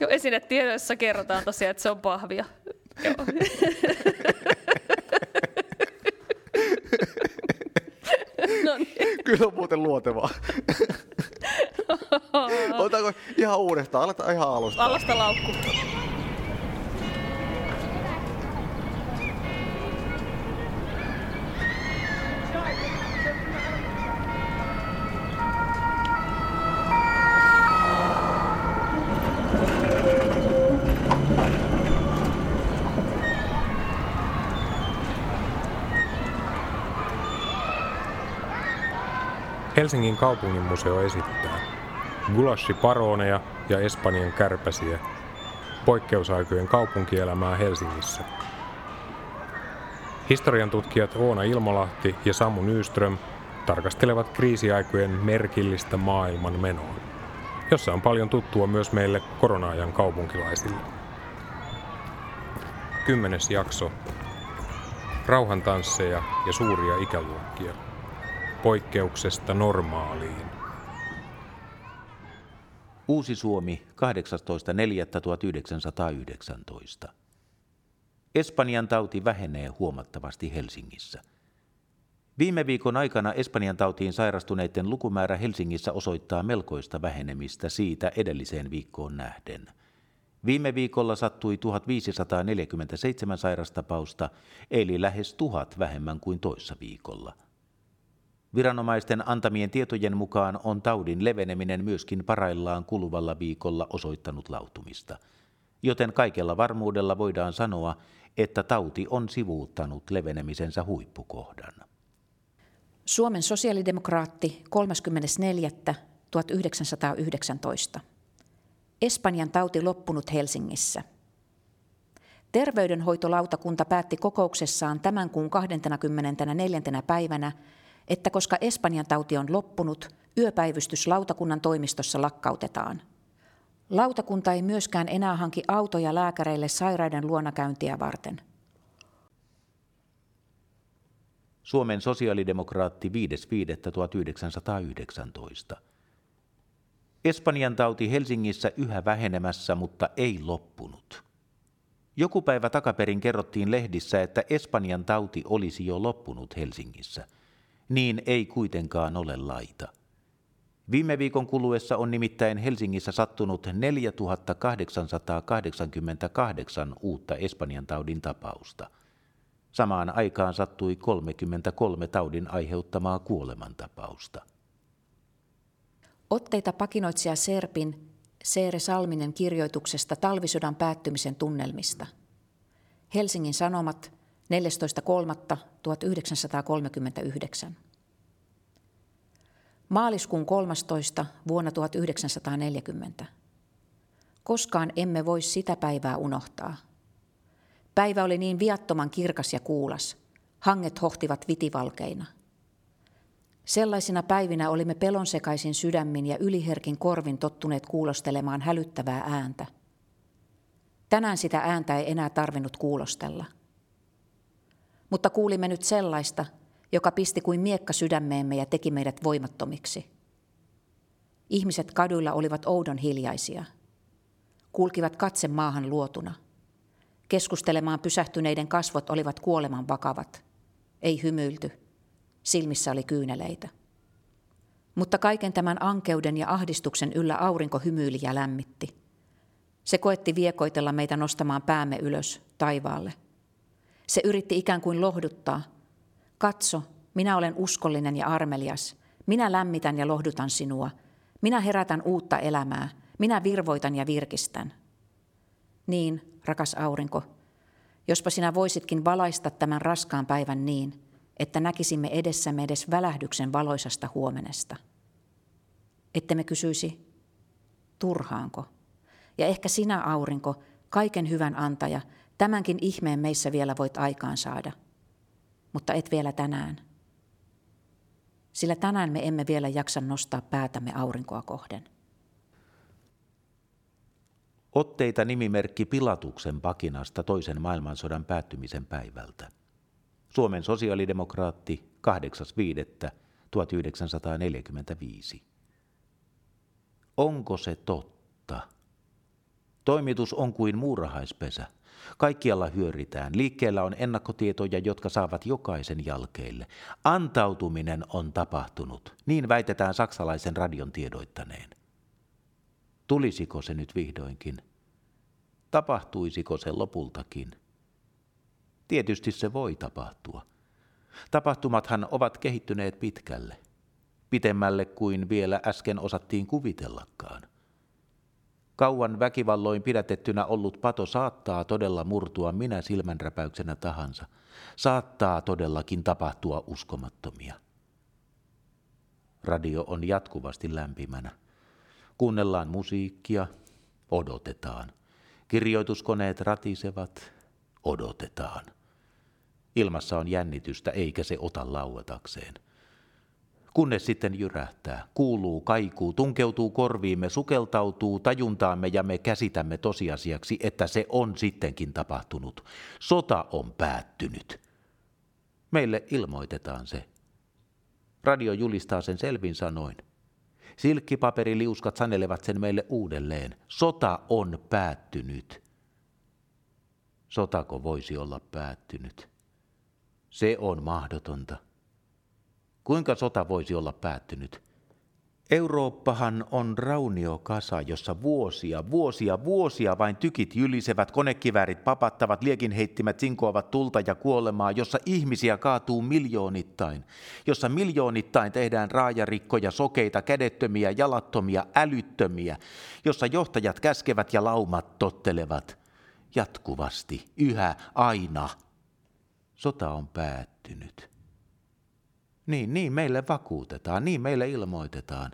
Joo, esinetiedoissa kerrotaan tosiaan, että se on pahvia. Joo. no niin. Kyllä on muuten luotevaa. Otetaanko ihan uudestaan? Aletaan ihan alusta. Alasta laukku. Helsingin kaupunginmuseo esittää Gulashi paroneja ja Espanjan kärpäsiä, poikkeusaikojen kaupunkielämää Helsingissä. Historian tutkijat Oona Ilmolahti ja Samu Nyström tarkastelevat kriisiaikojen merkillistä maailman menoa, jossa on paljon tuttua myös meille korona-ajan kaupunkilaisille. Kymmenes jakso. Rauhantansseja ja suuria ikäluokkia poikkeuksesta normaaliin. Uusi Suomi 18.4.1919. Espanjan tauti vähenee huomattavasti Helsingissä. Viime viikon aikana Espanjan tautiin sairastuneiden lukumäärä Helsingissä osoittaa melkoista vähenemistä siitä edelliseen viikkoon nähden. Viime viikolla sattui 1547 sairastapausta, eli lähes tuhat vähemmän kuin toissa viikolla – Viranomaisten antamien tietojen mukaan on taudin leveneminen myöskin paraillaan kuluvalla viikolla osoittanut lautumista, joten kaikella varmuudella voidaan sanoa, että tauti on sivuuttanut levenemisensä huippukohdan. Suomen sosiaalidemokraatti 34.1919. Espanjan tauti loppunut Helsingissä. Terveydenhoitolautakunta päätti kokouksessaan tämän kuun 24. päivänä että koska Espanjan tauti on loppunut, yöpäivystys lautakunnan toimistossa lakkautetaan. Lautakunta ei myöskään enää hanki autoja lääkäreille sairaiden luonakäyntiä varten. Suomen sosiaalidemokraatti 5.5.1919. Espanjan tauti Helsingissä yhä vähenemässä, mutta ei loppunut. Joku päivä takaperin kerrottiin lehdissä, että Espanjan tauti olisi jo loppunut Helsingissä – niin ei kuitenkaan ole laita. Viime viikon kuluessa on nimittäin Helsingissä sattunut 4888 uutta Espanjan taudin tapausta. Samaan aikaan sattui 33 taudin aiheuttamaa kuolemantapausta. Otteita pakinoitsija Serpin Seere Salminen kirjoituksesta talvisodan päättymisen tunnelmista. Helsingin Sanomat 14.3.1939. Maaliskuun 13. vuonna 1940. Koskaan emme voi sitä päivää unohtaa. Päivä oli niin viattoman kirkas ja kuulas. Hanget hohtivat vitivalkeina. Sellaisina päivinä olimme pelonsekaisin sydämin ja yliherkin korvin tottuneet kuulostelemaan hälyttävää ääntä. Tänään sitä ääntä ei enää tarvinnut kuulostella – mutta kuulimme nyt sellaista, joka pisti kuin miekka sydämeemme ja teki meidät voimattomiksi. Ihmiset kaduilla olivat oudon hiljaisia. Kulkivat katse maahan luotuna. Keskustelemaan pysähtyneiden kasvot olivat kuoleman vakavat. Ei hymyilty. Silmissä oli kyyneleitä. Mutta kaiken tämän ankeuden ja ahdistuksen yllä aurinko hymyili ja lämmitti. Se koetti viekoitella meitä nostamaan päämme ylös taivaalle – se yritti ikään kuin lohduttaa. Katso, minä olen uskollinen ja armelias. Minä lämmitän ja lohdutan sinua. Minä herätän uutta elämää. Minä virvoitan ja virkistän. Niin, rakas aurinko, jospa sinä voisitkin valaista tämän raskaan päivän niin, että näkisimme edessämme edes välähdyksen valoisasta huomenesta. Että me kysyisi, turhaanko? Ja ehkä sinä, aurinko, kaiken hyvän antaja, Tämänkin ihmeen meissä vielä voit aikaan saada, mutta et vielä tänään. Sillä tänään me emme vielä jaksa nostaa päätämme aurinkoa kohden. Otteita nimimerkki Pilatuksen pakinasta toisen maailmansodan päättymisen päivältä. Suomen sosiaalidemokraatti 8.5.1945. Onko se totta? Toimitus on kuin muurahaispesä. Kaikkialla hyöritään. Liikkeellä on ennakkotietoja, jotka saavat jokaisen jalkeille. Antautuminen on tapahtunut. Niin väitetään saksalaisen radion tiedoittaneen. Tulisiko se nyt vihdoinkin? Tapahtuisiko se lopultakin? Tietysti se voi tapahtua. Tapahtumathan ovat kehittyneet pitkälle. Pitemmälle kuin vielä äsken osattiin kuvitellakaan. Kauan väkivalloin pidätettynä ollut pato saattaa todella murtua minä silmänräpäyksenä tahansa. Saattaa todellakin tapahtua uskomattomia. Radio on jatkuvasti lämpimänä. Kuunnellaan musiikkia, odotetaan. Kirjoituskoneet ratisevat, odotetaan. Ilmassa on jännitystä eikä se ota lauetakseen – kunnes sitten jyrähtää, kuuluu, kaikuu, tunkeutuu korviimme, sukeltautuu tajuntaamme ja me käsitämme tosiasiaksi, että se on sittenkin tapahtunut. Sota on päättynyt. Meille ilmoitetaan se. Radio julistaa sen selvin sanoin. Silkkipaperiliuskat sanelevat sen meille uudelleen. Sota on päättynyt. Sotako voisi olla päättynyt? Se on mahdotonta. Kuinka sota voisi olla päättynyt? Eurooppahan on rauniokasa, jossa vuosia, vuosia, vuosia vain tykit jylisevät, konekiväärit papattavat, liekinheittimet sinkoavat tulta ja kuolemaa, jossa ihmisiä kaatuu miljoonittain, jossa miljoonittain tehdään raajarikkoja, sokeita, kädettömiä, jalattomia, älyttömiä, jossa johtajat käskevät ja laumat tottelevat. Jatkuvasti, yhä, aina. Sota on päättynyt. Niin, niin meille vakuutetaan, niin meille ilmoitetaan.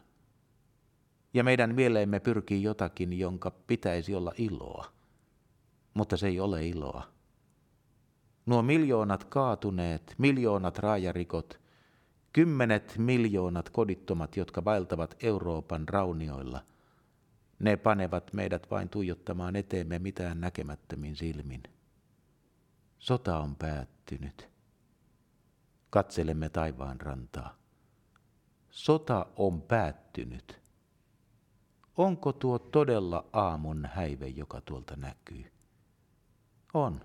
Ja meidän mieleemme pyrkii jotakin, jonka pitäisi olla iloa. Mutta se ei ole iloa. Nuo miljoonat kaatuneet, miljoonat raajarikot, kymmenet miljoonat kodittomat, jotka vaeltavat Euroopan raunioilla, ne panevat meidät vain tuijottamaan eteemme mitään näkemättömin silmin. Sota on päättynyt. Katselemme taivaan rantaa. Sota on päättynyt. Onko tuo todella aamun häive, joka tuolta näkyy? On.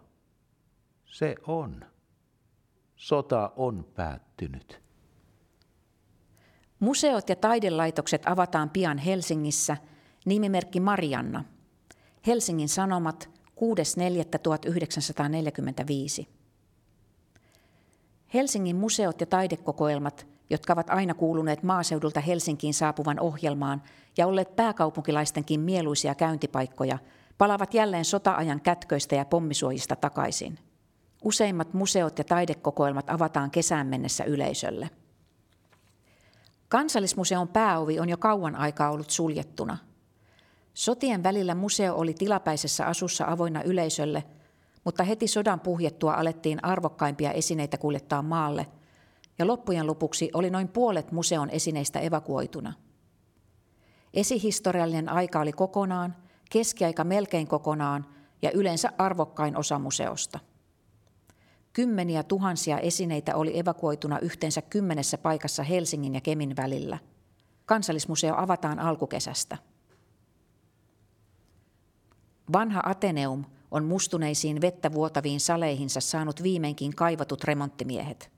Se on. Sota on päättynyt. Museot ja taidelaitokset avataan pian Helsingissä. Nimimerkki Marianna. Helsingin Sanomat 6.4.1945. Helsingin museot ja taidekokoelmat, jotka ovat aina kuuluneet maaseudulta Helsinkiin saapuvan ohjelmaan ja olleet pääkaupunkilaistenkin mieluisia käyntipaikkoja, palavat jälleen sota-ajan kätköistä ja pommisuojista takaisin. Useimmat museot ja taidekokoelmat avataan kesään mennessä yleisölle. Kansallismuseon pääovi on jo kauan aikaa ollut suljettuna. Sotien välillä museo oli tilapäisessä asussa avoinna yleisölle – mutta heti sodan puhjettua alettiin arvokkaimpia esineitä kuljettaa maalle, ja loppujen lopuksi oli noin puolet museon esineistä evakuoituna. Esihistoriallinen aika oli kokonaan, keskiaika melkein kokonaan ja yleensä arvokkain osa museosta. Kymmeniä tuhansia esineitä oli evakuoituna yhteensä kymmenessä paikassa Helsingin ja Kemin välillä. Kansallismuseo avataan alkukesästä. Vanha Ateneum – on mustuneisiin vettä vuotaviin saleihinsa saanut viimeinkin kaivatut remonttimiehet.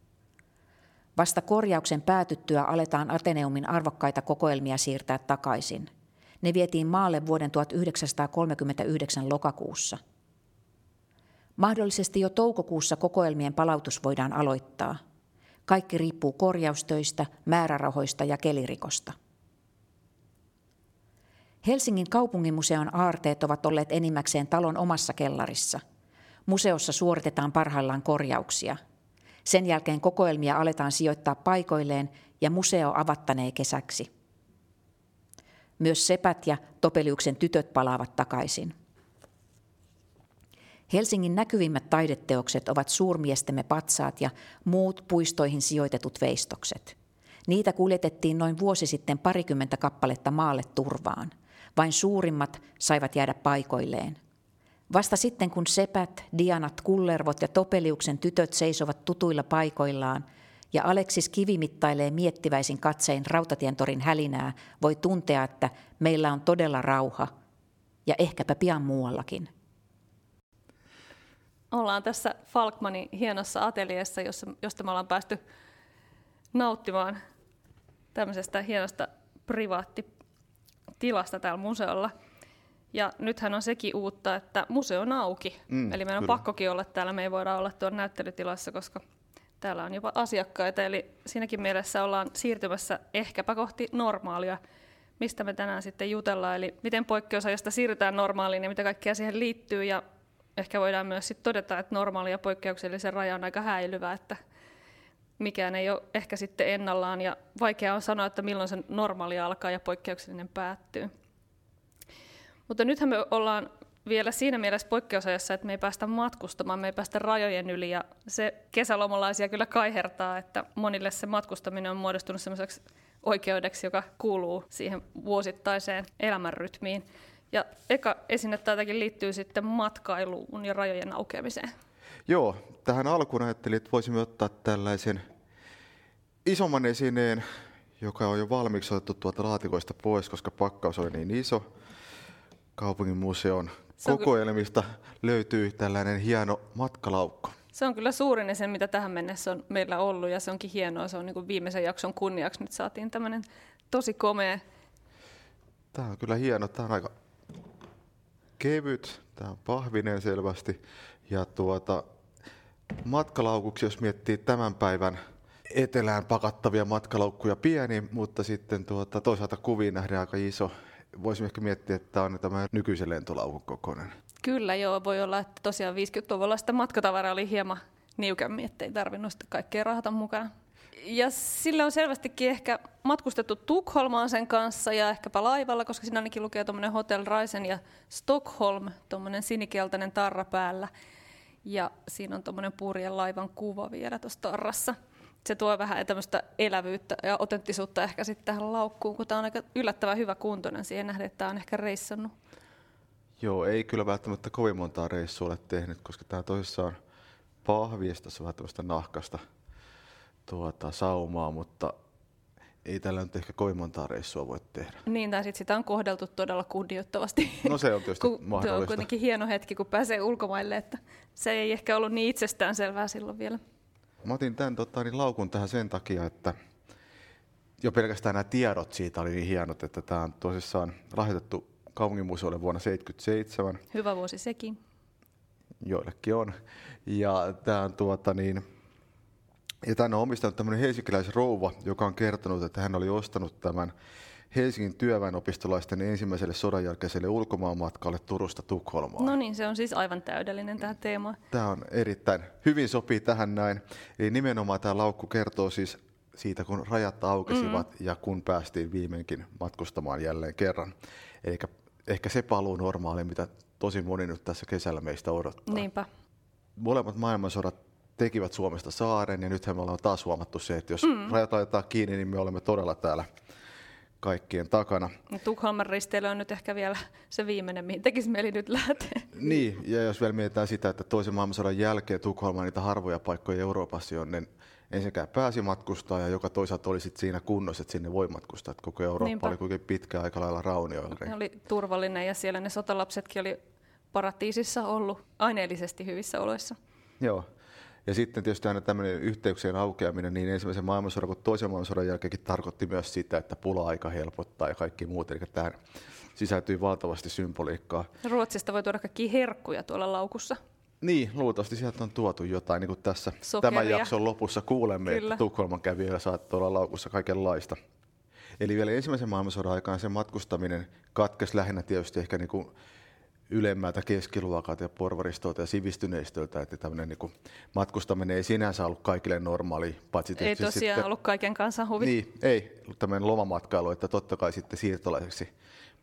Vasta korjauksen päätyttyä aletaan Ateneumin arvokkaita kokoelmia siirtää takaisin. Ne vietiin maalle vuoden 1939 lokakuussa. Mahdollisesti jo toukokuussa kokoelmien palautus voidaan aloittaa. Kaikki riippuu korjaustöistä, määrärahoista ja kelirikosta. Helsingin kaupunginmuseon aarteet ovat olleet enimmäkseen talon omassa kellarissa. Museossa suoritetaan parhaillaan korjauksia. Sen jälkeen kokoelmia aletaan sijoittaa paikoilleen ja museo avattanee kesäksi. Myös sepät ja Topeliuksen tytöt palaavat takaisin. Helsingin näkyvimmät taideteokset ovat suurmiestemme patsaat ja muut puistoihin sijoitetut veistokset. Niitä kuljetettiin noin vuosi sitten parikymmentä kappaletta maalle turvaan. Vain suurimmat saivat jäädä paikoilleen. Vasta sitten, kun sepät, Dianat, Kullervot ja Topeliuksen tytöt seisovat tutuilla paikoillaan ja Aleksis kivimittailee miettiväisin katsein rautatientorin hälinää, voi tuntea, että meillä on todella rauha. Ja ehkäpä pian muuallakin. Ollaan tässä Falkmanin hienossa ateliessa, jossa, josta me ollaan päästy nauttimaan tämmöisestä hienosta privaattitilasta täällä museolla. Ja nythän on sekin uutta, että museo on auki. Mm, Eli meidän on pakkokin olla täällä. Me ei voida olla tuon näyttelytilassa, koska täällä on jopa asiakkaita. Eli siinäkin mielessä ollaan siirtymässä ehkäpä kohti normaalia, mistä me tänään sitten jutellaan. Eli miten poikkeusajasta siirrytään normaaliin ja mitä kaikkea siihen liittyy. Ja ehkä voidaan myös sitten todeta, että normaali ja poikkeuksellisen raja on aika häilyvä, että mikään ei ole ehkä sitten ennallaan. Ja vaikea on sanoa, että milloin se normaali alkaa ja poikkeuksellinen päättyy. Mutta nythän me ollaan vielä siinä mielessä poikkeusajassa, että me ei päästä matkustamaan, me ei päästä rajojen yli ja se kesälomalaisia kyllä kaihertaa, että monille se matkustaminen on muodostunut sellaiseksi oikeudeksi, joka kuuluu siihen vuosittaiseen elämänrytmiin. Ja eka esine tätäkin liittyy sitten matkailuun ja rajojen aukeamiseen. Joo, tähän alkuun ajattelin, että voisimme ottaa tällaisen isomman esineen, joka on jo valmiiksi otettu tuolta laatikoista pois, koska pakkaus oli niin iso kaupungin museon kokoelmista löytyy tällainen hieno matkalaukko. Se on kyllä suurin sen, mitä tähän mennessä on meillä ollut, ja se onkin hienoa. Se on niin kuin viimeisen jakson kunniaksi nyt saatiin tämmöinen tosi komea. Tämä on kyllä hieno. Tämä on aika kevyt, tämä on pahvinen selvästi. Ja tuota, matkalaukuksi, jos miettii tämän päivän etelään pakattavia matkalaukkuja pieni, mutta sitten tuota, toisaalta kuviin nähdään aika iso, voisimme ehkä miettiä, että tämä on tämä nykyisen lentolaukun kokoinen. Kyllä joo, voi olla, että tosiaan 50-luvulla sitä matkatavara oli hieman niukemmin, ettei tarvinnut sitä kaikkea rahata mukaan. Ja sillä on selvästikin ehkä matkustettu Tukholmaan sen kanssa ja ehkäpä laivalla, koska siinä ainakin lukee tuommoinen Hotel Raisen ja Stockholm, tuommoinen sinikeltainen tarra päällä. Ja siinä on tuommoinen purjen laivan kuva vielä tuossa tarrassa se tuo vähän tämmöistä elävyyttä ja otenttisuutta ehkä sitten tähän laukkuun, kun tämä on aika yllättävän hyvä kuntoinen siihen nähden, että tämä on ehkä reissannut. Joo, ei kyllä välttämättä kovin montaa reissua ole tehnyt, koska tämä tosissaan pahviesta, se on vähän tämmöistä nahkasta tuota, saumaa, mutta ei tällä nyt ehkä kovin montaa reissua voi tehdä. Niin, tai sitten sitä on kohdeltu todella kunnioittavasti. No se on tietysti mahdollista. Se on kuitenkin hieno hetki, kun pääsee ulkomaille, että se ei ehkä ollut niin itsestään selvää silloin vielä. Mä otin tämän tota, niin laukun tähän sen takia, että jo pelkästään nämä tiedot siitä oli niin hienot, että tämä on tosissaan lahjoitettu kaupunginmuseolle vuonna 1977. Hyvä vuosi sekin. Joillekin on. Ja tämä on tuota niin, ja tämän on omistanut tämmöinen helsinkiläisrouva, joka on kertonut, että hän oli ostanut tämän Helsingin työväenopistolaisten ensimmäiselle sodan jälkeiselle ulkomaanmatkalle Turusta Tukholmaan. No niin, se on siis aivan täydellinen tämä teema. Tämä on erittäin hyvin sopii tähän näin. Eli nimenomaan tämä laukku kertoo siis siitä, kun rajat aukesivat mm-hmm. ja kun päästiin viimeinkin matkustamaan jälleen kerran. Eli ehkä se paluu normaaliin, mitä tosi moni nyt tässä kesällä meistä odottaa. Niinpä. Molemmat maailmansodat tekivät Suomesta saaren ja nythän me ollaan taas huomattu se, että jos mm. rajat laitetaan kiinni, niin me olemme todella täällä kaikkien takana. Tukholman risteily on nyt ehkä vielä se viimeinen, mihin tekisi mieli nyt lähteä. Niin, ja jos vielä mietitään sitä, että toisen maailmansodan jälkeen Tukholman niitä harvoja paikkoja Euroopassa, jonne ensinnäkään pääsi matkustaa ja joka toisaalta oli sit siinä kunnossa, että sinne voi matkustaa. Että koko Eurooppa Niinpä. oli kuitenkin pitkä aika lailla raunioilla. Ne oli turvallinen ja siellä ne sotalapsetkin oli paratiisissa ollut aineellisesti hyvissä oloissa. Joo. Ja sitten tietysti aina tämmöinen yhteyksien aukeaminen niin ensimmäisen maailmansodan kuin toisen maailmansodan jälkeenkin tarkoitti myös sitä, että pula-aika helpottaa ja kaikki muut. Eli tähän sisältyi valtavasti symboliikkaa. Ruotsista voi tuoda kaikki herkkuja tuolla laukussa. Niin, luultavasti sieltä on tuotu jotain, niin kuin tässä Sokeria. tämän jakson lopussa kuulemme, Kyllä. että Tukholman kävijöillä saattoi olla laukussa kaikenlaista. Eli vielä ensimmäisen maailmansodan aikana se matkustaminen katkesi lähinnä tietysti ehkä niin kuin ylemmältä keskiluokalta ja porvaristolta ja sivistyneistöltä, että tämmöinen niin matkustaminen ei sinänsä ollut kaikille normaali. Paitsi ei tosiaan sitten, ollut kaiken kanssa huvi. Niin, ei tämmöinen lomamatkailu, että totta kai sitten siirtolaiseksi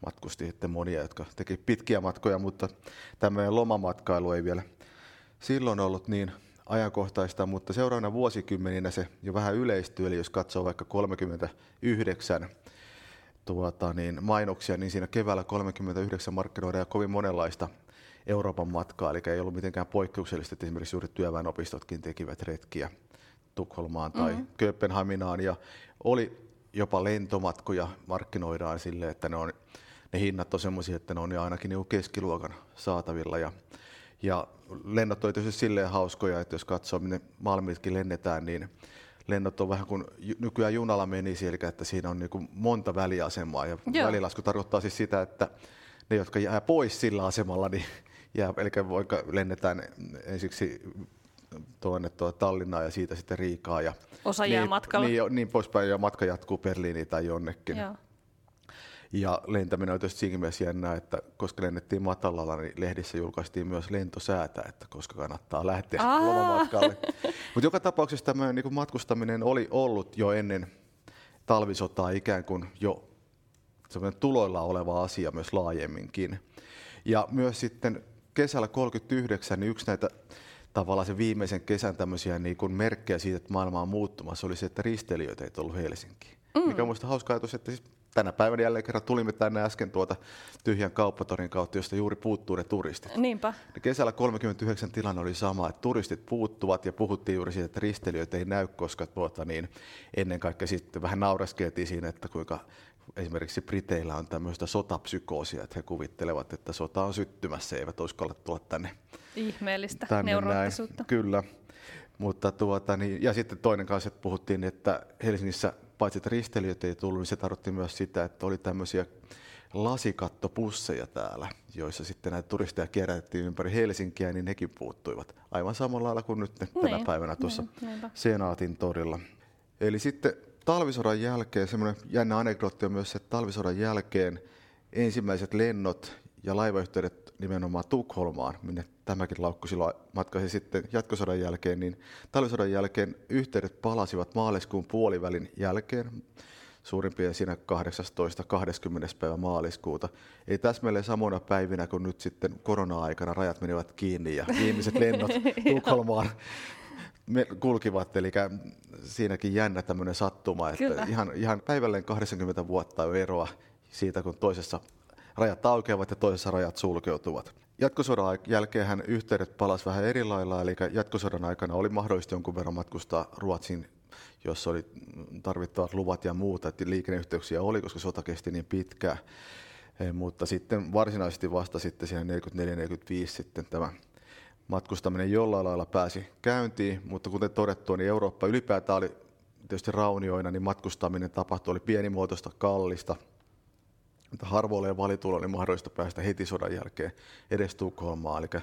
matkusti sitten monia, jotka teki pitkiä matkoja, mutta tämmöinen lomamatkailu ei vielä silloin ollut niin ajankohtaista, mutta seuraavana vuosikymmeninä se jo vähän yleistyy, eli jos katsoo vaikka 39 tuota, niin mainoksia, niin siinä keväällä 39 markkinoidaan ja kovin monenlaista Euroopan matkaa, eli ei ollut mitenkään poikkeuksellista, että esimerkiksi juuri työväenopistotkin tekivät retkiä Tukholmaan tai mm-hmm. Kööpenhaminaan, ja oli jopa lentomatkoja markkinoidaan sille, että ne on ne hinnat on semmoisia, että ne on jo ainakin niin keskiluokan saatavilla. Ja, ja lennot on tietysti silleen hauskoja, että jos katsoo, minne Malmitkin lennetään, niin lennot on vähän kuin nykyään junalla menisi, eli että siinä on niin kuin monta väliasemaa. Ja Joo. välilasku tarkoittaa siis sitä, että ne, jotka jää pois sillä asemalla, niin jää, eli vaikka lennetään ensiksi tuonne tuo Tallinnaan ja siitä sitten Riikaa. Ja Osa jää niin, matkalla. Niin, niin poispäin ja matka jatkuu Berliiniin tai jonnekin. Joo. Ja lentäminen on tietysti siinä mielessä jännää, että koska lennettiin matalalla, niin lehdissä julkaistiin myös lentosäätä, että koska kannattaa lähteä lomamatkalle. Mutta joka tapauksessa tämä niin matkustaminen oli ollut jo ennen talvisotaa ikään kuin jo tuloilla oleva asia myös laajemminkin. Ja myös sitten kesällä 39 niin yksi näitä tavallaan se viimeisen kesän tämmöisiä niin kuin merkkejä siitä, että maailma on muuttumassa, oli se, että risteilijöitä ei tullut Helsinkiin. Mm. Mikä on minusta hauska ajatus, että siis tänä päivänä jälleen kerran tulimme tänne äsken tuota tyhjän kauppatorin kautta, josta juuri puuttuu ne turistit. Niinpä. Ja kesällä 39 tilanne oli sama, että turistit puuttuvat ja puhuttiin juuri siitä, että risteilijöitä ei näy, koska tuota, niin, ennen kaikkea sitten vähän naureskeltiin siinä, että kuinka esimerkiksi Briteillä on tämmöistä sotapsykoosia, että he kuvittelevat, että sota on syttymässä, eivät uskalla tulla tänne. Ihmeellistä tänne neuroottisuutta. Näin. Kyllä. Mutta tuota, niin, ja sitten toinen kanssa, että puhuttiin, että Helsingissä paitsi että risteilijöitä ei tullut, niin se tarkoitti myös sitä, että oli tämmöisiä lasikattopusseja täällä, joissa sitten näitä turisteja kerättiin ympäri Helsinkiä, niin nekin puuttuivat. Aivan samalla lailla kuin nyt tänä niin, päivänä tuossa niin, Senaatin torilla. Eli sitten talvisodan jälkeen, semmoinen jännä anekdootti on myös, että talvisodan jälkeen ensimmäiset lennot ja laivayhteydet nimenomaan Tukholmaan, minne tämäkin laukku silloin matkasi sitten jatkosodan jälkeen, niin talvisodan jälkeen yhteydet palasivat maaliskuun puolivälin jälkeen, suurin piirtein siinä 18-20. päivä maaliskuuta. Ei täsmälleen samoina päivinä kuin nyt sitten korona-aikana rajat menivät kiinni ja viimeiset lennot Tukholmaan me kulkivat, eli siinäkin jännä tämmöinen sattuma, että ihan, ihan päivälleen 80 vuotta on eroa siitä, kun toisessa rajat aukeavat ja toisessa rajat sulkeutuvat. Jatkosodan jälkeen yhteydet palasivat vähän eri lailla, eli jatkosodan aikana oli mahdollista jonkun verran matkustaa Ruotsiin, jossa oli tarvittavat luvat ja muuta, että liikenneyhteyksiä oli, koska sota kesti niin pitkään. E, mutta sitten varsinaisesti vasta sitten siinä 44-45 sitten tämä matkustaminen jollain lailla pääsi käyntiin, mutta kuten todettua, niin Eurooppa ylipäätään oli tietysti raunioina, niin matkustaminen tapahtui, oli pienimuotoista, kallista, että harvoille ja valituilla oli mahdollista päästä heti sodan jälkeen edes Tukholmaan, eli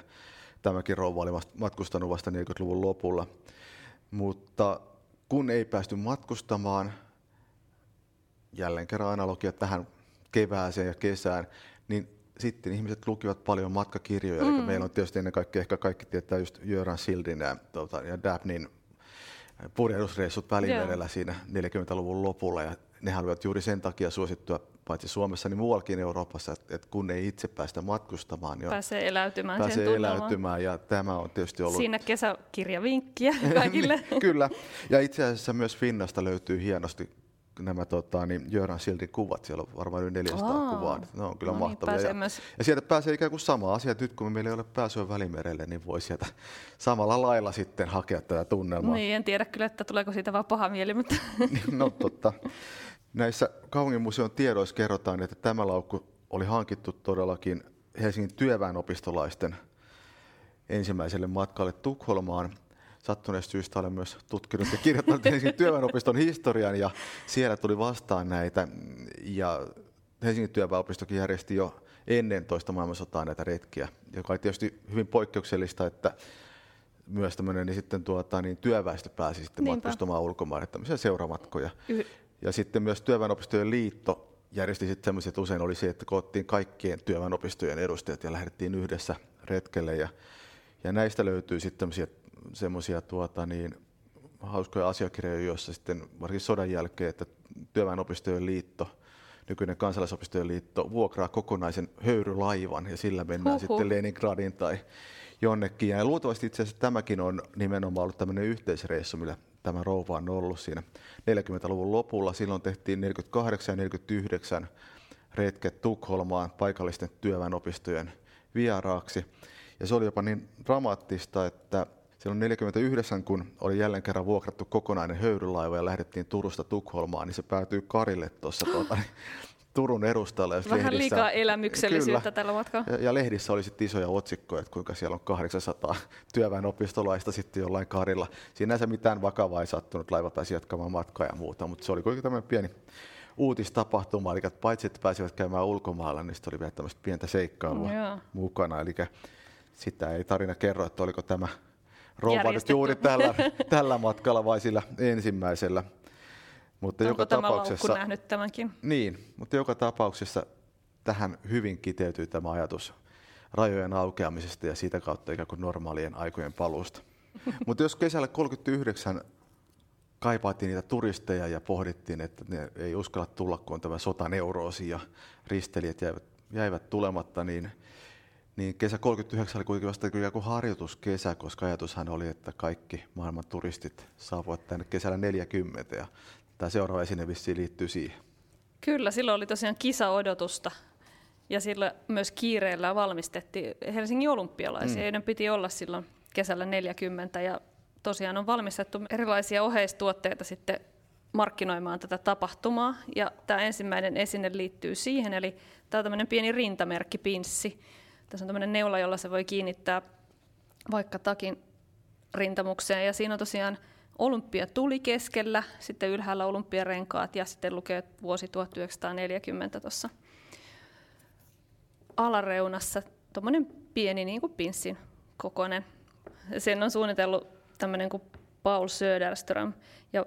tämäkin rouva oli matkustanut vasta 40-luvun lopulla. Mutta kun ei päästy matkustamaan, jälleen kerran analogia tähän kevääseen ja kesään, niin sitten ihmiset lukivat paljon matkakirjoja. Mm. Eli meillä on tietysti ennen kaikkea, ehkä kaikki tietää just Jöran Sildin ja, tuota, ja Dabnin purjehdusreissut Välimerellä yeah. siinä 40-luvun lopulla. Ja nehän olivat juuri sen takia suosittua paitsi Suomessa, niin muuallakin Euroopassa, että, että kun ei itse päästä matkustamaan, niin pääsee eläytymään pääsee eläytymään, ja tämä on tietysti ollut... Siinä kesäkirjavinkkiä kaikille. Kyllä, ja itse asiassa myös Finnasta löytyy hienosti nämä tota, niin Jöran Sildin kuvat, siellä on varmaan yli 400 oh. kuvaa, ne on kyllä no niin, mahtavia. Ja, myös... ja sieltä pääsee ikään kuin sama asia, nyt kun meillä ei ole pääsyä Välimerelle, niin voi sieltä samalla lailla sitten hakea tätä tunnelmaa. Niin, en tiedä kyllä, että tuleeko siitä vaan paha mieli, mutta... no totta. Näissä kaupunginmuseon tiedoissa kerrotaan, että tämä laukku oli hankittu todellakin Helsingin työväenopistolaisten ensimmäiselle matkalle Tukholmaan. Sattuneesta syystä olen myös tutkinut ja kirjoittanut Helsingin työväenopiston historian ja siellä tuli vastaan näitä. Ja Helsingin työväenopistokin järjesti jo ennen toista maailmansotaa näitä retkiä, joka oli tietysti hyvin poikkeuksellista, että myös tämmöinen niin sitten tuota, niin työväestö pääsi sitten Niinpä. matkustamaan ulkomaille, tämmöisiä seuramatkoja. Y- ja sitten myös työväenopistojen liitto järjesti sitten semmoisia, että usein oli se, että koottiin kaikkien työväenopistojen edustajat ja lähdettiin yhdessä retkelle. Ja, ja näistä löytyy sitten semmoisia tuota, niin, hauskoja asiakirjoja, joissa sitten varsinkin sodan jälkeen, että työväenopistojen liitto, nykyinen kansalaisopistojen liitto, vuokraa kokonaisen höyrylaivan ja sillä mennään Huhhuh. sitten Leningradiin tai jonnekin. Ja luultavasti itse asiassa tämäkin on nimenomaan ollut tämmöinen yhteisreissu, millä tämä rouva on ollut siinä 40-luvun lopulla. Silloin tehtiin 48 ja 49 retket Tukholmaan paikallisten työväenopistojen vieraaksi. Ja se oli jopa niin dramaattista, että silloin 49, kun oli jälleen kerran vuokrattu kokonainen höyrylaiva ja lähdettiin Turusta Tukholmaan, niin se päätyi Karille tuossa tuota, Turun edustalla. Vähän lehdissä, liikaa elämyksellisyyttä kyllä, tällä matkalla. Ja, ja lehdissä oli sitten isoja otsikkoja, että kuinka siellä on 800 työväenopistolaista sitten jollain karilla. Sinänsä mitään vakavaa ei sattunut, laiva pääsi jatkamaan matkaa ja muuta, mutta se oli kuitenkin tämmöinen pieni uutistapahtuma, eli paitsi että pääsivät käymään ulkomailla, niin oli vielä tämmöistä pientä seikkailua mm, mukana. Eli sitä ei tarina kerro, että oliko tämä rouva juuri tällä, tällä matkalla vai sillä ensimmäisellä. Mutta Onko joka tämä tapauksessa, nähnyt tämänkin? Niin, mutta joka tapauksessa tähän hyvin kiteytyy tämä ajatus rajojen aukeamisesta ja siitä kautta ikään kuin normaalien aikojen paluusta. mutta jos kesällä 39 kaipaattiin niitä turisteja ja pohdittiin, että ne ei uskalla tulla, kun on tämä sotaneuroosi ja ristelijät jäivät, jäivät tulematta, niin, niin kesä 39 oli kuitenkin vasta kyllä joku harjoituskesä, koska ajatushan oli, että kaikki maailman turistit saapuvat tänne kesällä 40 ja tämä seuraava esine vissiin liittyy siihen. Kyllä, silloin oli tosiaan kisaodotusta ja sillä myös kiireellä valmistettiin Helsingin olympialaisia, mm. joiden piti olla silloin kesällä 40 ja tosiaan on valmistettu erilaisia oheistuotteita sitten markkinoimaan tätä tapahtumaa. Ja tämä ensimmäinen esine liittyy siihen, eli tämä on tämmöinen pieni rintamerkki, pinssi. Tässä on tämmöinen neula, jolla se voi kiinnittää vaikka takin rintamukseen. Ja siinä on tosiaan olympia tuli keskellä, sitten ylhäällä olympiarenkaat ja sitten lukee vuosi 1940 tuossa alareunassa. Tuommoinen pieni niin kuin pinssin kokoinen. Sen on suunnitellut tämmöinen kuin Paul Söderström ja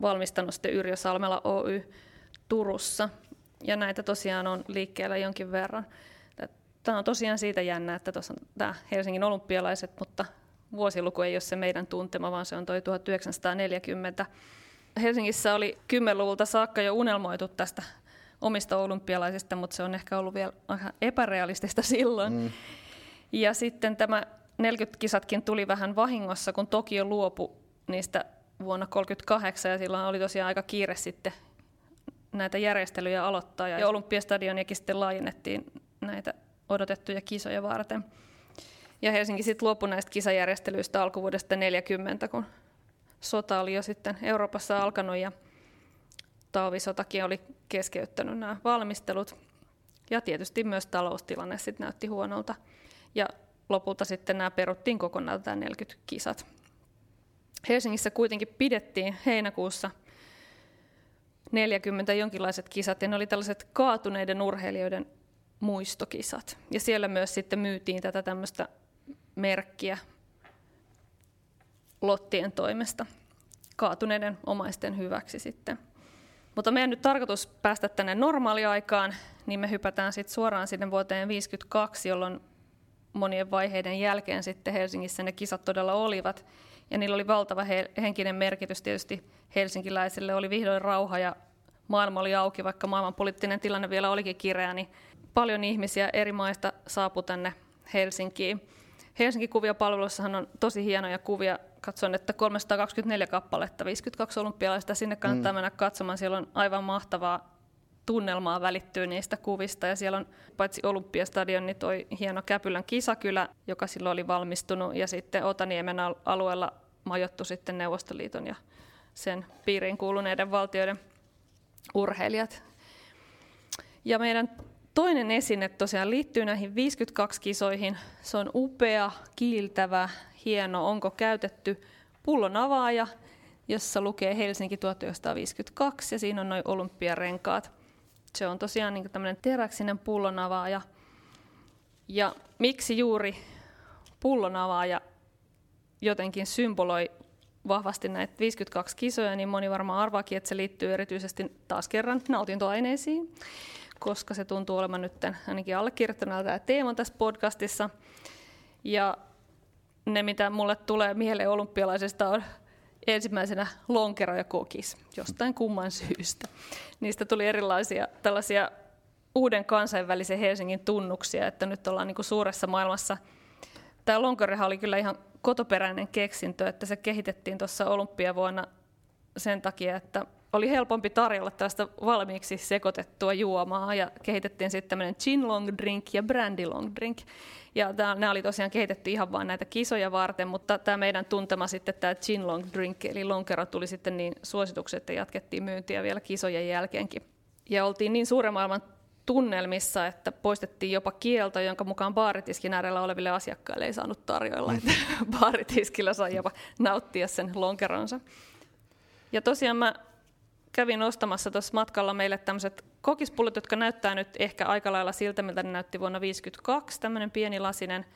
valmistanut sitten Yrjö Salmela Oy Turussa. Ja näitä tosiaan on liikkeellä jonkin verran. Tämä on tosiaan siitä jännä, että tuossa on tämä Helsingin olympialaiset, mutta vuosiluku ei ole se meidän tuntema, vaan se on toi 1940. Helsingissä oli 10-luvulta saakka jo unelmoitu tästä omista olympialaisista, mutta se on ehkä ollut vielä aika epärealistista silloin. Mm. Ja sitten tämä 40-kisatkin tuli vähän vahingossa, kun Tokio luopui niistä vuonna 1938 ja silloin oli tosiaan aika kiire sitten näitä järjestelyjä aloittaa ja Olympiastadioniakin sitten laajennettiin näitä odotettuja kisoja varten. Ja Helsinki sitten luopui näistä kisajärjestelyistä alkuvuodesta 40, kun sota oli jo sitten Euroopassa alkanut ja talvisotakin oli keskeyttänyt nämä valmistelut. Ja tietysti myös taloustilanne sitten näytti huonolta. Ja lopulta sitten nämä peruttiin kokonaan tämä 40 kisat. Helsingissä kuitenkin pidettiin heinäkuussa 40 jonkinlaiset kisat, ja ne oli tällaiset kaatuneiden urheilijoiden muistokisat. Ja siellä myös sitten myytiin tätä tämmöistä merkkiä lottien toimesta kaatuneiden omaisten hyväksi sitten. Mutta meidän nyt tarkoitus päästä tänne normaaliaikaan, niin me hypätään sitten suoraan sinne vuoteen 52, jolloin monien vaiheiden jälkeen sitten Helsingissä ne kisat todella olivat. Ja niillä oli valtava henkinen merkitys tietysti helsinkiläisille. Oli vihdoin rauha ja maailma oli auki, vaikka maailman poliittinen tilanne vielä olikin kireä, niin paljon ihmisiä eri maista saapui tänne Helsinkiin. Helsingin kuviopalveluissahan on tosi hienoja kuvia. Katson, että 324 kappaletta, 52 olympialaista. Sinne kannattaa mm. mennä katsomaan. Siellä on aivan mahtavaa tunnelmaa välittyy niistä kuvista. Ja siellä on paitsi Olympiastadion, niin toi hieno Käpylän kisakylä, joka silloin oli valmistunut. Ja sitten Otaniemen alueella majottu sitten Neuvostoliiton ja sen piiriin kuuluneiden valtioiden urheilijat. Ja meidän toinen esine tosiaan liittyy näihin 52 kisoihin. Se on upea, kiiltävä, hieno, onko käytetty pullon avaaja, jossa lukee Helsinki 1952 ja siinä on noin olympiarenkaat. Se on tosiaan niin tämmöinen teräksinen pullonavaaja. Ja miksi juuri pullonavaaja jotenkin symboloi vahvasti näitä 52 kisoja, niin moni varmaan arvaakin, että se liittyy erityisesti taas kerran nautintoaineisiin, koska se tuntuu olemaan nyt ainakin allekirjoittaneella tämä teema tässä podcastissa. Ja ne, mitä mulle tulee mieleen olympialaisesta, on ensimmäisenä lonkero ja kokis, jostain kumman syystä. Niistä tuli erilaisia tällaisia uuden kansainvälisen Helsingin tunnuksia, että nyt ollaan niin kuin suuressa maailmassa. Tämä lonkerohan oli kyllä ihan kotoperäinen keksintö, että se kehitettiin tuossa olympiavuonna sen takia, että oli helpompi tarjolla tällaista valmiiksi sekoitettua juomaa ja kehitettiin sitten tämmöinen gin long drink ja brandy long drink. Ja tämä, nämä oli tosiaan kehitetty ihan vain näitä kisoja varten, mutta tämä meidän tuntema sitten tämä gin long drink eli lonkero tuli sitten niin suositukset, että jatkettiin myyntiä vielä kisojen jälkeenkin. Ja oltiin niin suuren maailman tunnelmissa, että poistettiin jopa kielto, jonka mukaan baaritiskin äärellä oleville asiakkaille ei saanut tarjoilla. Että baaritiskillä sai jopa nauttia sen lonkeronsa. Ja tosiaan mä kävin ostamassa tuossa matkalla meille tämmöiset kokispullut, jotka näyttää nyt ehkä aika lailla siltä, miltä ne näytti vuonna 1952, tämmöinen pieni lasinen.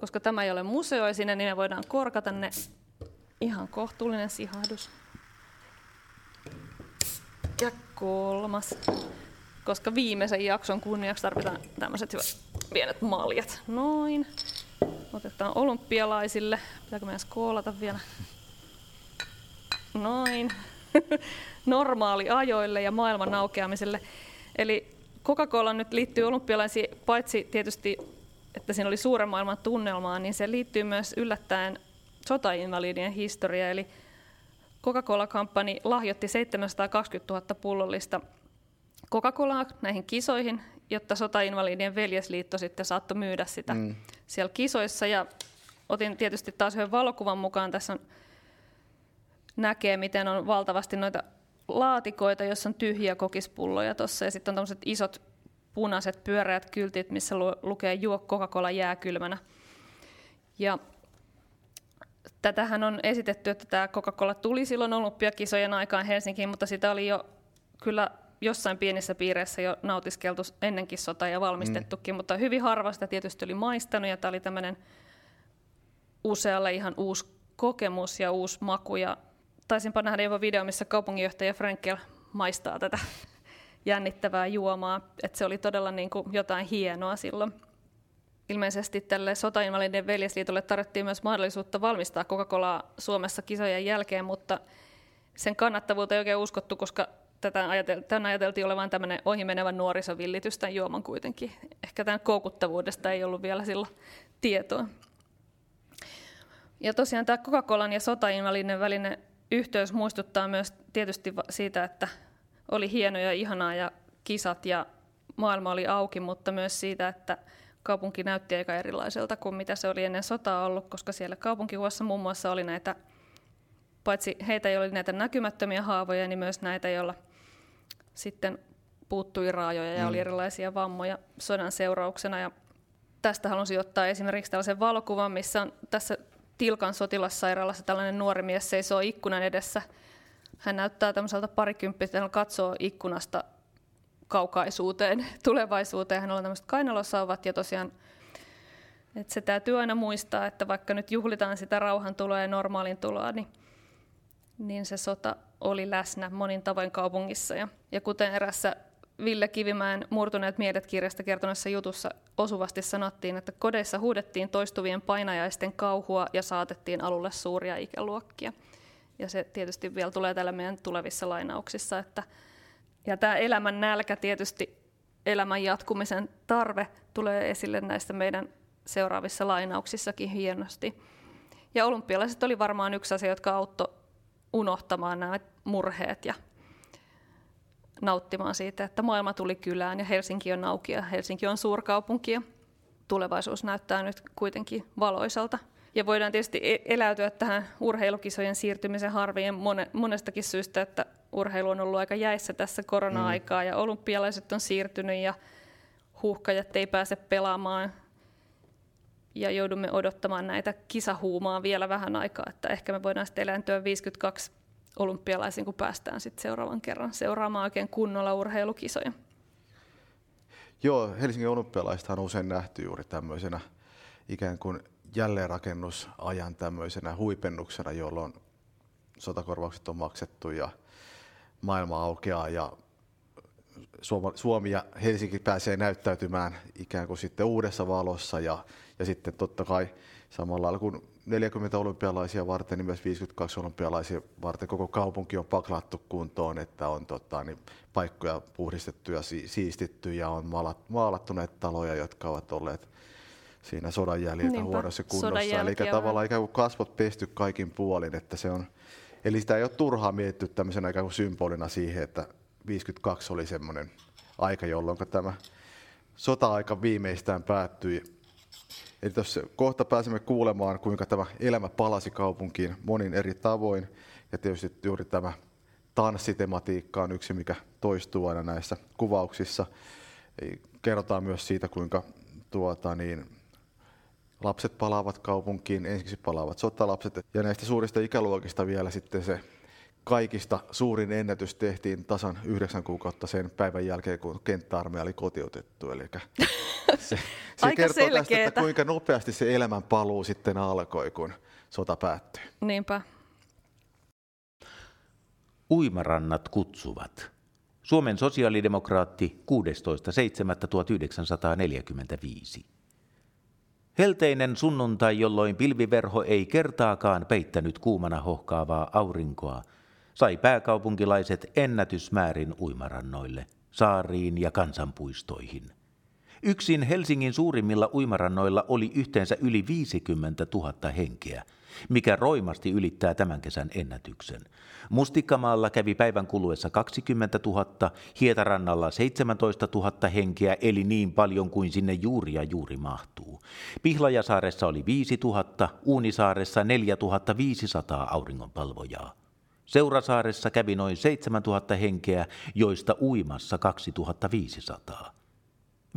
Koska tämä ei ole museoisinen, niin me voidaan korkata ne ihan kohtuullinen sihahdus. Ja kolmas. Koska viimeisen jakson kunniaksi tarvitaan tämmöiset hyvät pienet maljat. Noin. Otetaan olympialaisille. Pitääkö meidän skoolata vielä? Noin. Normaali ajoille ja maailman aukeamiselle. Eli Coca-Cola nyt liittyy olympialaisiin, paitsi tietysti, että siinä oli suuren maailman tunnelmaa, niin se liittyy myös yllättäen sotainvalidien historia. Eli Coca-Cola-kamppani lahjoitti 720 000 pullollista Coca-Colaa näihin kisoihin, jotta sotainvalidien veljesliitto sitten saattoi myydä sitä mm. siellä kisoissa. Ja otin tietysti taas yhden valokuvan mukaan. Tässä on, näkee, miten on valtavasti noita laatikoita, jossa on tyhjiä kokispulloja tuossa. Ja sitten on tämmöiset isot punaiset pyöreät kyltit, missä lu- lukee juo Coca-Cola jääkylmänä. Ja tätähän on esitetty, että tämä Coca-Cola tuli silloin olympiakisojen aikaan Helsinkiin, mutta sitä oli jo kyllä jossain pienissä piireissä jo nautiskeltu ennenkin sota ja valmistettukin, mm. mutta hyvin harva sitä tietysti oli maistanut ja tämä oli tämmöinen usealle ihan uusi kokemus ja uusi maku ja taisinpa nähdä jopa video, missä kaupunginjohtaja Frankel maistaa tätä jännittävää juomaa, että se oli todella niin kuin jotain hienoa silloin. Ilmeisesti tälle sotainvalidien veljesliitolle tarjottiin myös mahdollisuutta valmistaa Coca-Colaa Suomessa kisojen jälkeen, mutta sen kannattavuutta ei oikein uskottu, koska tätä ajateltiin, tämän ajateltiin olevan tämmöinen ohimenevä nuorisovillitys tämän juoman kuitenkin. Ehkä tämän koukuttavuudesta ei ollut vielä silloin tietoa. Ja tosiaan tämä Coca-Colan ja sotainvalidien välinen yhteys muistuttaa myös tietysti siitä, että oli hienoja ja ihanaa ja kisat ja maailma oli auki, mutta myös siitä, että kaupunki näytti aika erilaiselta kuin mitä se oli ennen sotaa ollut, koska siellä kaupunkikuvassa muun muassa oli näitä, paitsi heitä, joilla oli näitä näkymättömiä haavoja, niin myös näitä, joilla sitten puuttui raajoja ja mm. oli erilaisia vammoja sodan seurauksena. Ja tästä halusin ottaa esimerkiksi tällaisen valokuvan, missä on tässä Tilkan sotilassairaalassa tällainen nuori mies seisoo ikkunan edessä. Hän näyttää tämmöiseltä parikymppiseltä, katsoo ikkunasta kaukaisuuteen, tulevaisuuteen. Hänellä on tämmöiset kainalosauvat ja tosiaan että se täytyy aina muistaa, että vaikka nyt juhlitaan sitä rauhantuloa ja normaalin tuloa, niin, niin se sota oli läsnä monin tavoin kaupungissa. Ja, ja kuten erässä Ville Kivimäen Murtuneet miedet kirjasta kertoneessa jutussa osuvasti sanottiin, että kodeissa huudettiin toistuvien painajaisten kauhua ja saatettiin alulle suuria ikäluokkia. Ja se tietysti vielä tulee täällä meidän tulevissa lainauksissa. Että, ja tämä elämän nälkä tietysti, elämän jatkumisen tarve tulee esille näistä meidän seuraavissa lainauksissakin hienosti. Ja olympialaiset oli varmaan yksi asia, jotka auttoi unohtamaan nämä murheet ja nauttimaan siitä, että maailma tuli kylään ja Helsinki on auki ja Helsinki on suurkaupunki ja tulevaisuus näyttää nyt kuitenkin valoisalta. Ja voidaan tietysti e- eläytyä tähän urheilukisojen siirtymisen harviin monestakin syystä, että urheilu on ollut aika jäissä tässä korona-aikaa mm. ja olympialaiset on siirtynyt ja huuhkajat ei pääse pelaamaan ja joudumme odottamaan näitä kisahuumaa vielä vähän aikaa, että ehkä me voidaan sitten elääntyä 52 olympialaisiin, kun päästään sitten seuraavan kerran seuraamaan oikein kunnolla urheilukisoja. Joo, Helsingin olympialaiset on usein nähty juuri tämmöisenä ikään kuin jälleenrakennusajan tämmöisenä huipennuksena, jolloin sotakorvaukset on maksettu ja maailma aukeaa ja Suomi ja Helsinki pääsee näyttäytymään ikään kuin sitten uudessa valossa ja, ja sitten totta kai samalla lailla 40 olympialaisia varten, niin myös 52 olympialaisia varten. Koko kaupunki on paklattu kuntoon, että on tota, niin paikkoja puhdistettu ja siistitty ja on maalattu näitä taloja, jotka ovat olleet siinä sodan jäljiltä huonossa kunnossa. Eli tavallaan ikään kuin kasvot pesty kaikin puolin, että se on, eli sitä ei ole turhaa mietitty tämmöisenä ikään kuin symbolina siihen, että 52 oli semmoinen aika, jolloin tämä sota-aika viimeistään päättyi Eli tuossa kohta pääsemme kuulemaan, kuinka tämä elämä palasi kaupunkiin monin eri tavoin. Ja tietysti juuri tämä tanssitematiikka on yksi, mikä toistuu aina näissä kuvauksissa. Kerrotaan myös siitä, kuinka tuota, niin, lapset palaavat kaupunkiin, ensiksi palaavat sotalapset. Ja näistä suurista ikäluokista vielä sitten se kaikista suurin ennätys tehtiin tasan yhdeksän kuukautta sen päivän jälkeen, kun kenttäarmeija oli kotiutettu. Eli se, se kertoo selkeetä. tästä, että kuinka nopeasti se elämän paluu sitten alkoi, kun sota päättyi. Niinpä. Uimarannat kutsuvat. Suomen sosiaalidemokraatti 16.7.1945. Helteinen sunnuntai, jolloin pilviverho ei kertaakaan peittänyt kuumana hohkaavaa aurinkoa, sai pääkaupunkilaiset ennätysmäärin uimarannoille, saariin ja kansanpuistoihin. Yksin Helsingin suurimmilla uimarannoilla oli yhteensä yli 50 000 henkeä – mikä roimasti ylittää tämän kesän ennätyksen. Mustikkamaalla kävi päivän kuluessa 20 000, Hietarannalla 17 000 henkeä, eli niin paljon kuin sinne juuri ja juuri mahtuu. Pihlajasaaressa oli 5 000, Uunisaaressa 4 500 auringonpalvojaa. Seurasaaressa kävi noin 7000 henkeä, joista uimassa 2500.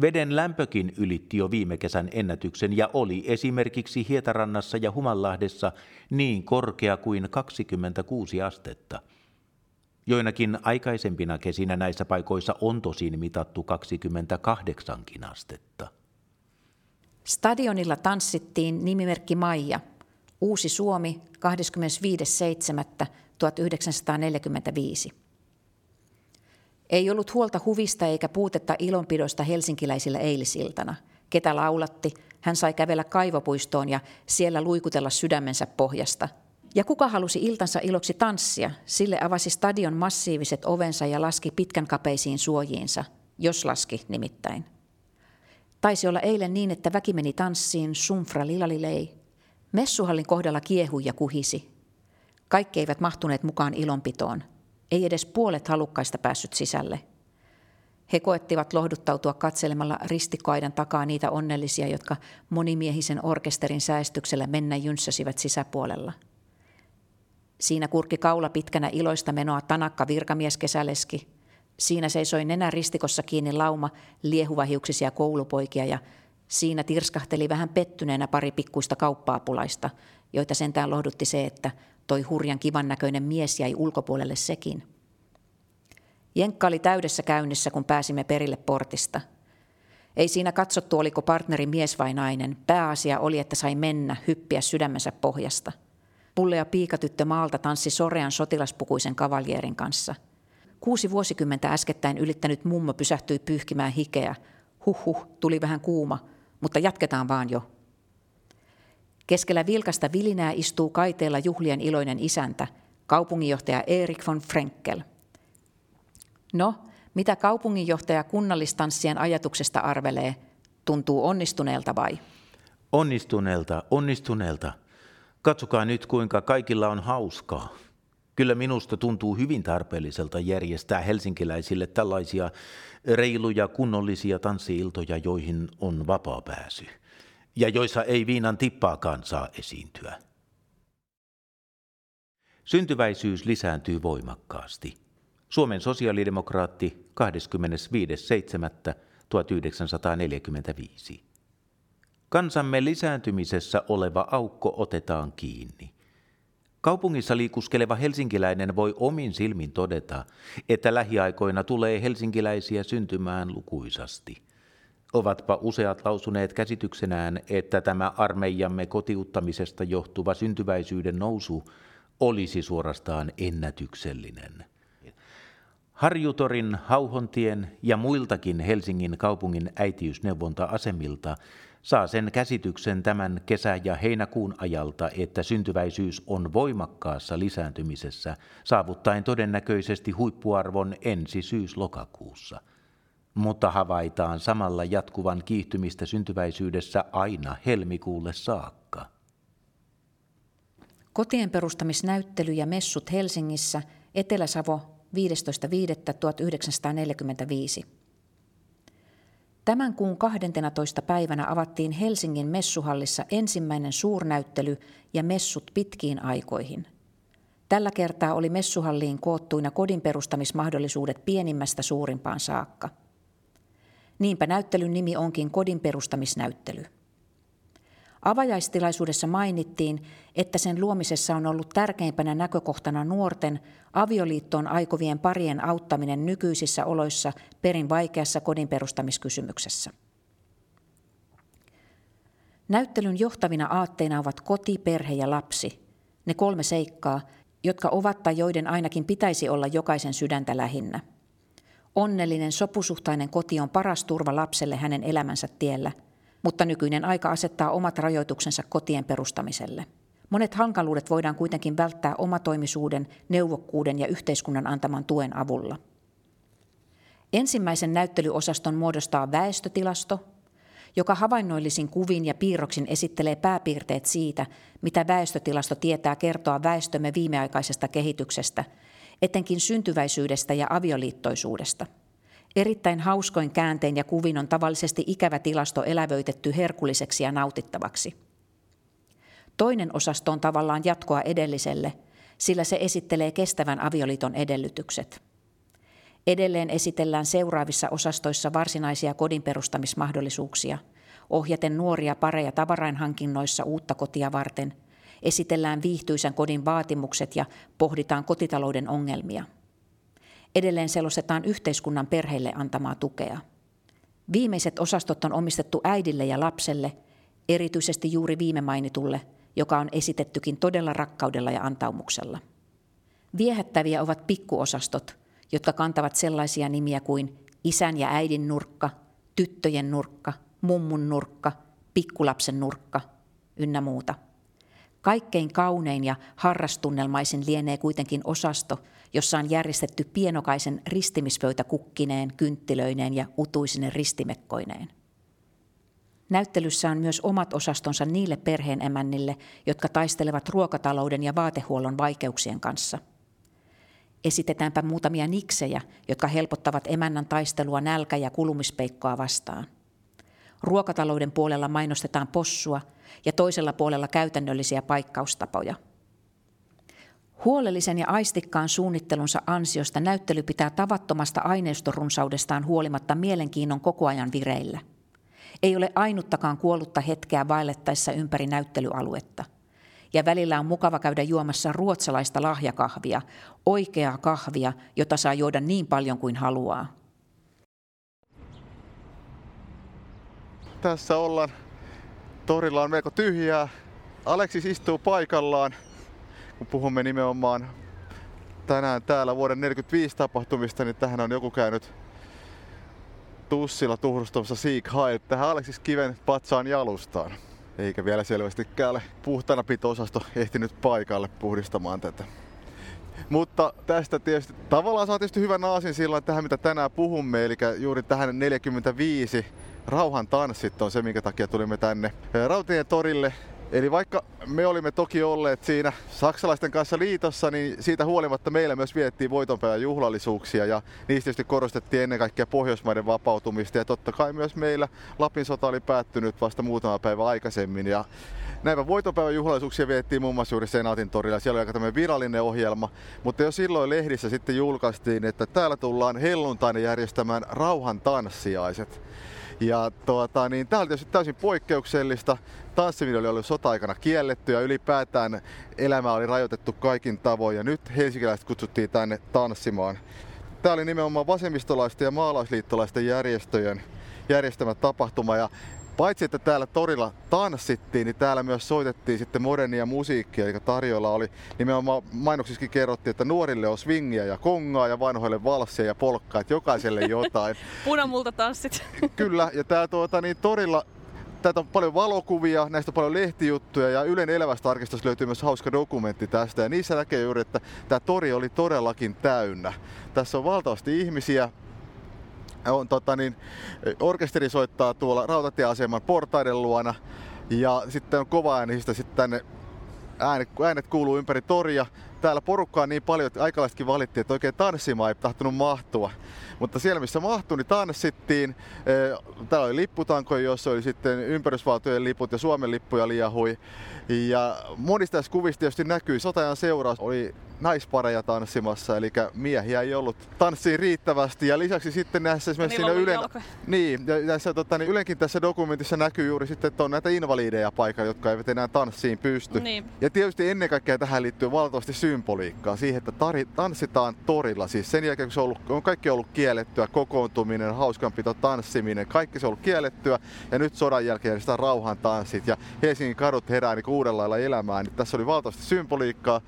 Veden lämpökin ylitti jo viime kesän ennätyksen ja oli esimerkiksi Hietarannassa ja Humanlahdessa niin korkea kuin 26 astetta. Joinakin aikaisempina kesinä näissä paikoissa on tosin mitattu 28 astetta. Stadionilla tanssittiin nimimerkki Maija, Uusi Suomi 25.7.1945. Ei ollut huolta huvista eikä puutetta ilonpidosta helsinkiläisillä eilisiltana. Ketä laulatti, hän sai kävellä kaivopuistoon ja siellä luikutella sydämensä pohjasta. Ja kuka halusi iltansa iloksi tanssia, sille avasi stadion massiiviset ovensa ja laski pitkän kapeisiin suojiinsa, jos laski nimittäin. Taisi olla eilen niin, että väki meni tanssiin, sumfra lilalilei. Messuhallin kohdalla kiehui ja kuhisi. Kaikki eivät mahtuneet mukaan ilonpitoon – ei edes puolet halukkaista päässyt sisälle. He koettivat lohduttautua katselemalla ristikkoaidan takaa niitä onnellisia, jotka monimiehisen orkesterin säästyksellä mennä jynssäsivät sisäpuolella. Siinä kurkki kaula pitkänä iloista menoa tanakka virkamies kesäleski. Siinä seisoi nenä ristikossa kiinni lauma liehuvahiuksisia koulupoikia ja siinä tirskahteli vähän pettyneenä pari pikkuista kauppaapulaista, joita sentään lohdutti se, että Toi hurjan kivan näköinen mies jäi ulkopuolelle sekin. Jenkka oli täydessä käynnissä, kun pääsimme perille portista. Ei siinä katsottu, oliko partneri mies vai nainen. Pääasia oli, että sai mennä, hyppiä sydämensä pohjasta. Pulle ja piikatyttö maalta tanssi sorean sotilaspukuisen kavaljeerin kanssa. Kuusi vuosikymmentä äskettäin ylittänyt mummo pysähtyi pyyhkimään hikeä. Huhhuh, tuli vähän kuuma, mutta jatketaan vaan jo. Keskellä vilkasta vilinää istuu kaiteella juhlien iloinen isäntä, kaupunginjohtaja Erik von Frenkel. No, mitä kaupunginjohtaja kunnallistanssien ajatuksesta arvelee? Tuntuu onnistuneelta vai? Onnistuneelta, onnistuneelta. Katsokaa nyt, kuinka kaikilla on hauskaa. Kyllä minusta tuntuu hyvin tarpeelliselta järjestää helsinkiläisille tällaisia reiluja, kunnollisia tanssiiltoja, joihin on vapaa pääsy ja joissa ei viinan tippaakaan saa esiintyä. Syntyväisyys lisääntyy voimakkaasti. Suomen sosiaalidemokraatti 25.7.1945. Kansamme lisääntymisessä oleva aukko otetaan kiinni. Kaupungissa liikuskeleva helsinkiläinen voi omin silmin todeta, että lähiaikoina tulee helsinkiläisiä syntymään lukuisasti – Ovatpa useat lausuneet käsityksenään, että tämä armeijamme kotiuttamisesta johtuva syntyväisyyden nousu olisi suorastaan ennätyksellinen. Harjutorin, Hauhontien ja muiltakin Helsingin kaupungin äitiysneuvonta-asemilta saa sen käsityksen tämän kesä- ja heinäkuun ajalta, että syntyväisyys on voimakkaassa lisääntymisessä, saavuttaen todennäköisesti huippuarvon ensi syys-lokakuussa – mutta havaitaan samalla jatkuvan kiihtymistä syntyväisyydessä aina helmikuulle saakka. Kotien perustamisnäyttely ja messut Helsingissä, Etelä-Savo 15.5.1945. Tämän kuun 12. päivänä avattiin Helsingin messuhallissa ensimmäinen suurnäyttely ja messut pitkiin aikoihin. Tällä kertaa oli messuhalliin koottuina kodin perustamismahdollisuudet pienimmästä suurimpaan saakka. Niinpä näyttelyn nimi onkin kodin perustamisnäyttely. Avajaistilaisuudessa mainittiin, että sen luomisessa on ollut tärkeimpänä näkökohtana nuorten avioliittoon aikovien parien auttaminen nykyisissä oloissa perin vaikeassa kodin perustamiskysymyksessä. Näyttelyn johtavina aatteina ovat koti, perhe ja lapsi, ne kolme seikkaa, jotka ovat tai joiden ainakin pitäisi olla jokaisen sydäntä lähinnä. Onnellinen sopusuhtainen koti on paras turva lapselle hänen elämänsä tiellä – mutta nykyinen aika asettaa omat rajoituksensa kotien perustamiselle. Monet hankaluudet voidaan kuitenkin välttää omatoimisuuden, neuvokkuuden ja yhteiskunnan antaman tuen avulla. Ensimmäisen näyttelyosaston muodostaa väestötilasto, joka havainnoillisin kuvin ja piirroksin esittelee pääpiirteet siitä, mitä väestötilasto tietää kertoa väestömme viimeaikaisesta kehityksestä, etenkin syntyväisyydestä ja avioliittoisuudesta – Erittäin hauskoin kääntein ja kuvin on tavallisesti ikävä tilasto elävöitetty herkulliseksi ja nautittavaksi. Toinen osasto on tavallaan jatkoa edelliselle, sillä se esittelee kestävän avioliiton edellytykset. Edelleen esitellään seuraavissa osastoissa varsinaisia kodin perustamismahdollisuuksia, ohjaten nuoria pareja tavarainhankinnoissa uutta kotia varten, esitellään viihtyisän kodin vaatimukset ja pohditaan kotitalouden ongelmia – Edelleen selostetaan yhteiskunnan perheille antamaa tukea. Viimeiset osastot on omistettu äidille ja lapselle, erityisesti juuri viime mainitulle, joka on esitettykin todella rakkaudella ja antaumuksella. Viehättäviä ovat pikkuosastot, jotka kantavat sellaisia nimiä kuin isän ja äidin nurkka, tyttöjen nurkka, mummun nurkka, pikkulapsen nurkka ynnä muuta. Kaikkein kaunein ja harrastunnelmaisin lienee kuitenkin osasto, jossa on järjestetty pienokaisen ristimispöytä kukkineen, kynttilöineen ja utuisinen ristimekkoineen. Näyttelyssä on myös omat osastonsa niille perheenemännille, jotka taistelevat ruokatalouden ja vaatehuollon vaikeuksien kanssa. Esitetäänpä muutamia niksejä, jotka helpottavat emännän taistelua nälkä- ja kulumispeikkoa vastaan. Ruokatalouden puolella mainostetaan possua ja toisella puolella käytännöllisiä paikkaustapoja – Huolellisen ja aistikkaan suunnittelunsa ansiosta näyttely pitää tavattomasta aineistorunsaudestaan huolimatta mielenkiinnon koko ajan vireillä. Ei ole ainuttakaan kuollutta hetkeä vaellettaessa ympäri näyttelyaluetta. Ja välillä on mukava käydä juomassa ruotsalaista lahjakahvia, oikeaa kahvia, jota saa juoda niin paljon kuin haluaa. Tässä ollaan. Torilla on melko tyhjää. Aleksis istuu paikallaan kun puhumme nimenomaan tänään täällä vuoden 45 tapahtumista, niin tähän on joku käynyt tussilla tuhrustamassa Sieg Heil tähän Aleksis Kiven patsaan jalustaan. Eikä vielä selvästikään ole puhtana pito-osasto ehtinyt paikalle puhdistamaan tätä. Mutta tästä tietysti tavallaan saa tietysti hyvän aasin silloin tähän, mitä tänään puhumme, eli juuri tähän 45 rauhan tanssit on se, minkä takia tulimme tänne Rautien torille Eli vaikka me olimme toki olleet siinä saksalaisten kanssa liitossa, niin siitä huolimatta meillä myös viettiin voitonpäivän juhlallisuuksia ja niistä tietysti korostettiin ennen kaikkea Pohjoismaiden vapautumista ja totta kai myös meillä Lapin sota oli päättynyt vasta muutama päivä aikaisemmin ja Näitä voitonpäivän juhlallisuuksia viettiin muun muassa juuri Senaatin torilla. Siellä oli aika tämmöinen virallinen ohjelma, mutta jo silloin lehdissä sitten julkaistiin, että täällä tullaan helluntaina järjestämään rauhan tanssiaiset. Ja tuota, niin tämä oli tietysti täysin poikkeuksellista. Tanssiminen oli ollut sota-aikana kielletty ja ylipäätään elämä oli rajoitettu kaikin tavoin. Ja nyt helsinkiläiset kutsuttiin tänne tanssimaan. Tämä oli nimenomaan vasemmistolaisten ja maalaisliittolaisten järjestöjen järjestämä tapahtuma ja paitsi että täällä torilla tanssittiin, niin täällä myös soitettiin sitten modernia musiikkia, eli tarjolla oli nimenomaan mainoksissakin kerrottiin, että nuorille on swingia ja kongaa ja vanhoille valssia ja polkkaa, että jokaiselle jotain. Punamulta tanssit. Kyllä, ja tää tuota, niin torilla Täältä on paljon valokuvia, näistä on paljon lehtijuttuja ja Ylen elävästä arkistosta löytyy myös hauska dokumentti tästä. Ja niissä näkee juuri, että tämä tori oli todellakin täynnä. Tässä on valtavasti ihmisiä, on, tota, niin, orkesteri soittaa tuolla rautatieaseman portaiden luona ja sitten on kova äänistä sitten tänne äänet, äänet kuuluu ympäri toria. Täällä porukkaa niin paljon, että aikalaisetkin valittiin, että oikein tanssimaan ei tahtonut mahtua. Mutta siellä missä mahtui, niin tanssittiin. Täällä oli lipputankoja, jossa oli sitten ympärysvaltojen liput ja Suomen lippuja liahui. Ja monista tässä kuvista tietysti näkyy sotajan seuraus. Oli naispareja tanssimassa, eli miehiä ei ollut tanssiin riittävästi. Ja lisäksi sitten näissä esimerkiksi siinä Ylen, niin, ja tässä, tota, niin Ylenkin tässä dokumentissa näkyy juuri sitten, että on näitä invaliideja paikalla, jotka eivät enää tanssiin pysty. Niin. Ja tietysti ennen kaikkea tähän liittyy valtavasti symboliikkaa siihen, että tari, tanssitaan torilla. Siis sen jälkeen, kun se on, ollut, on kaikki ollut kiellettyä, kokoontuminen, hauskanpito, tanssiminen, kaikki se on ollut kiellettyä. Ja nyt sodan jälkeen sitä rauhan tanssit ja Helsingin kadut herää niin uudella lailla elämään. Niin tässä oli valtavasti symboliikkaa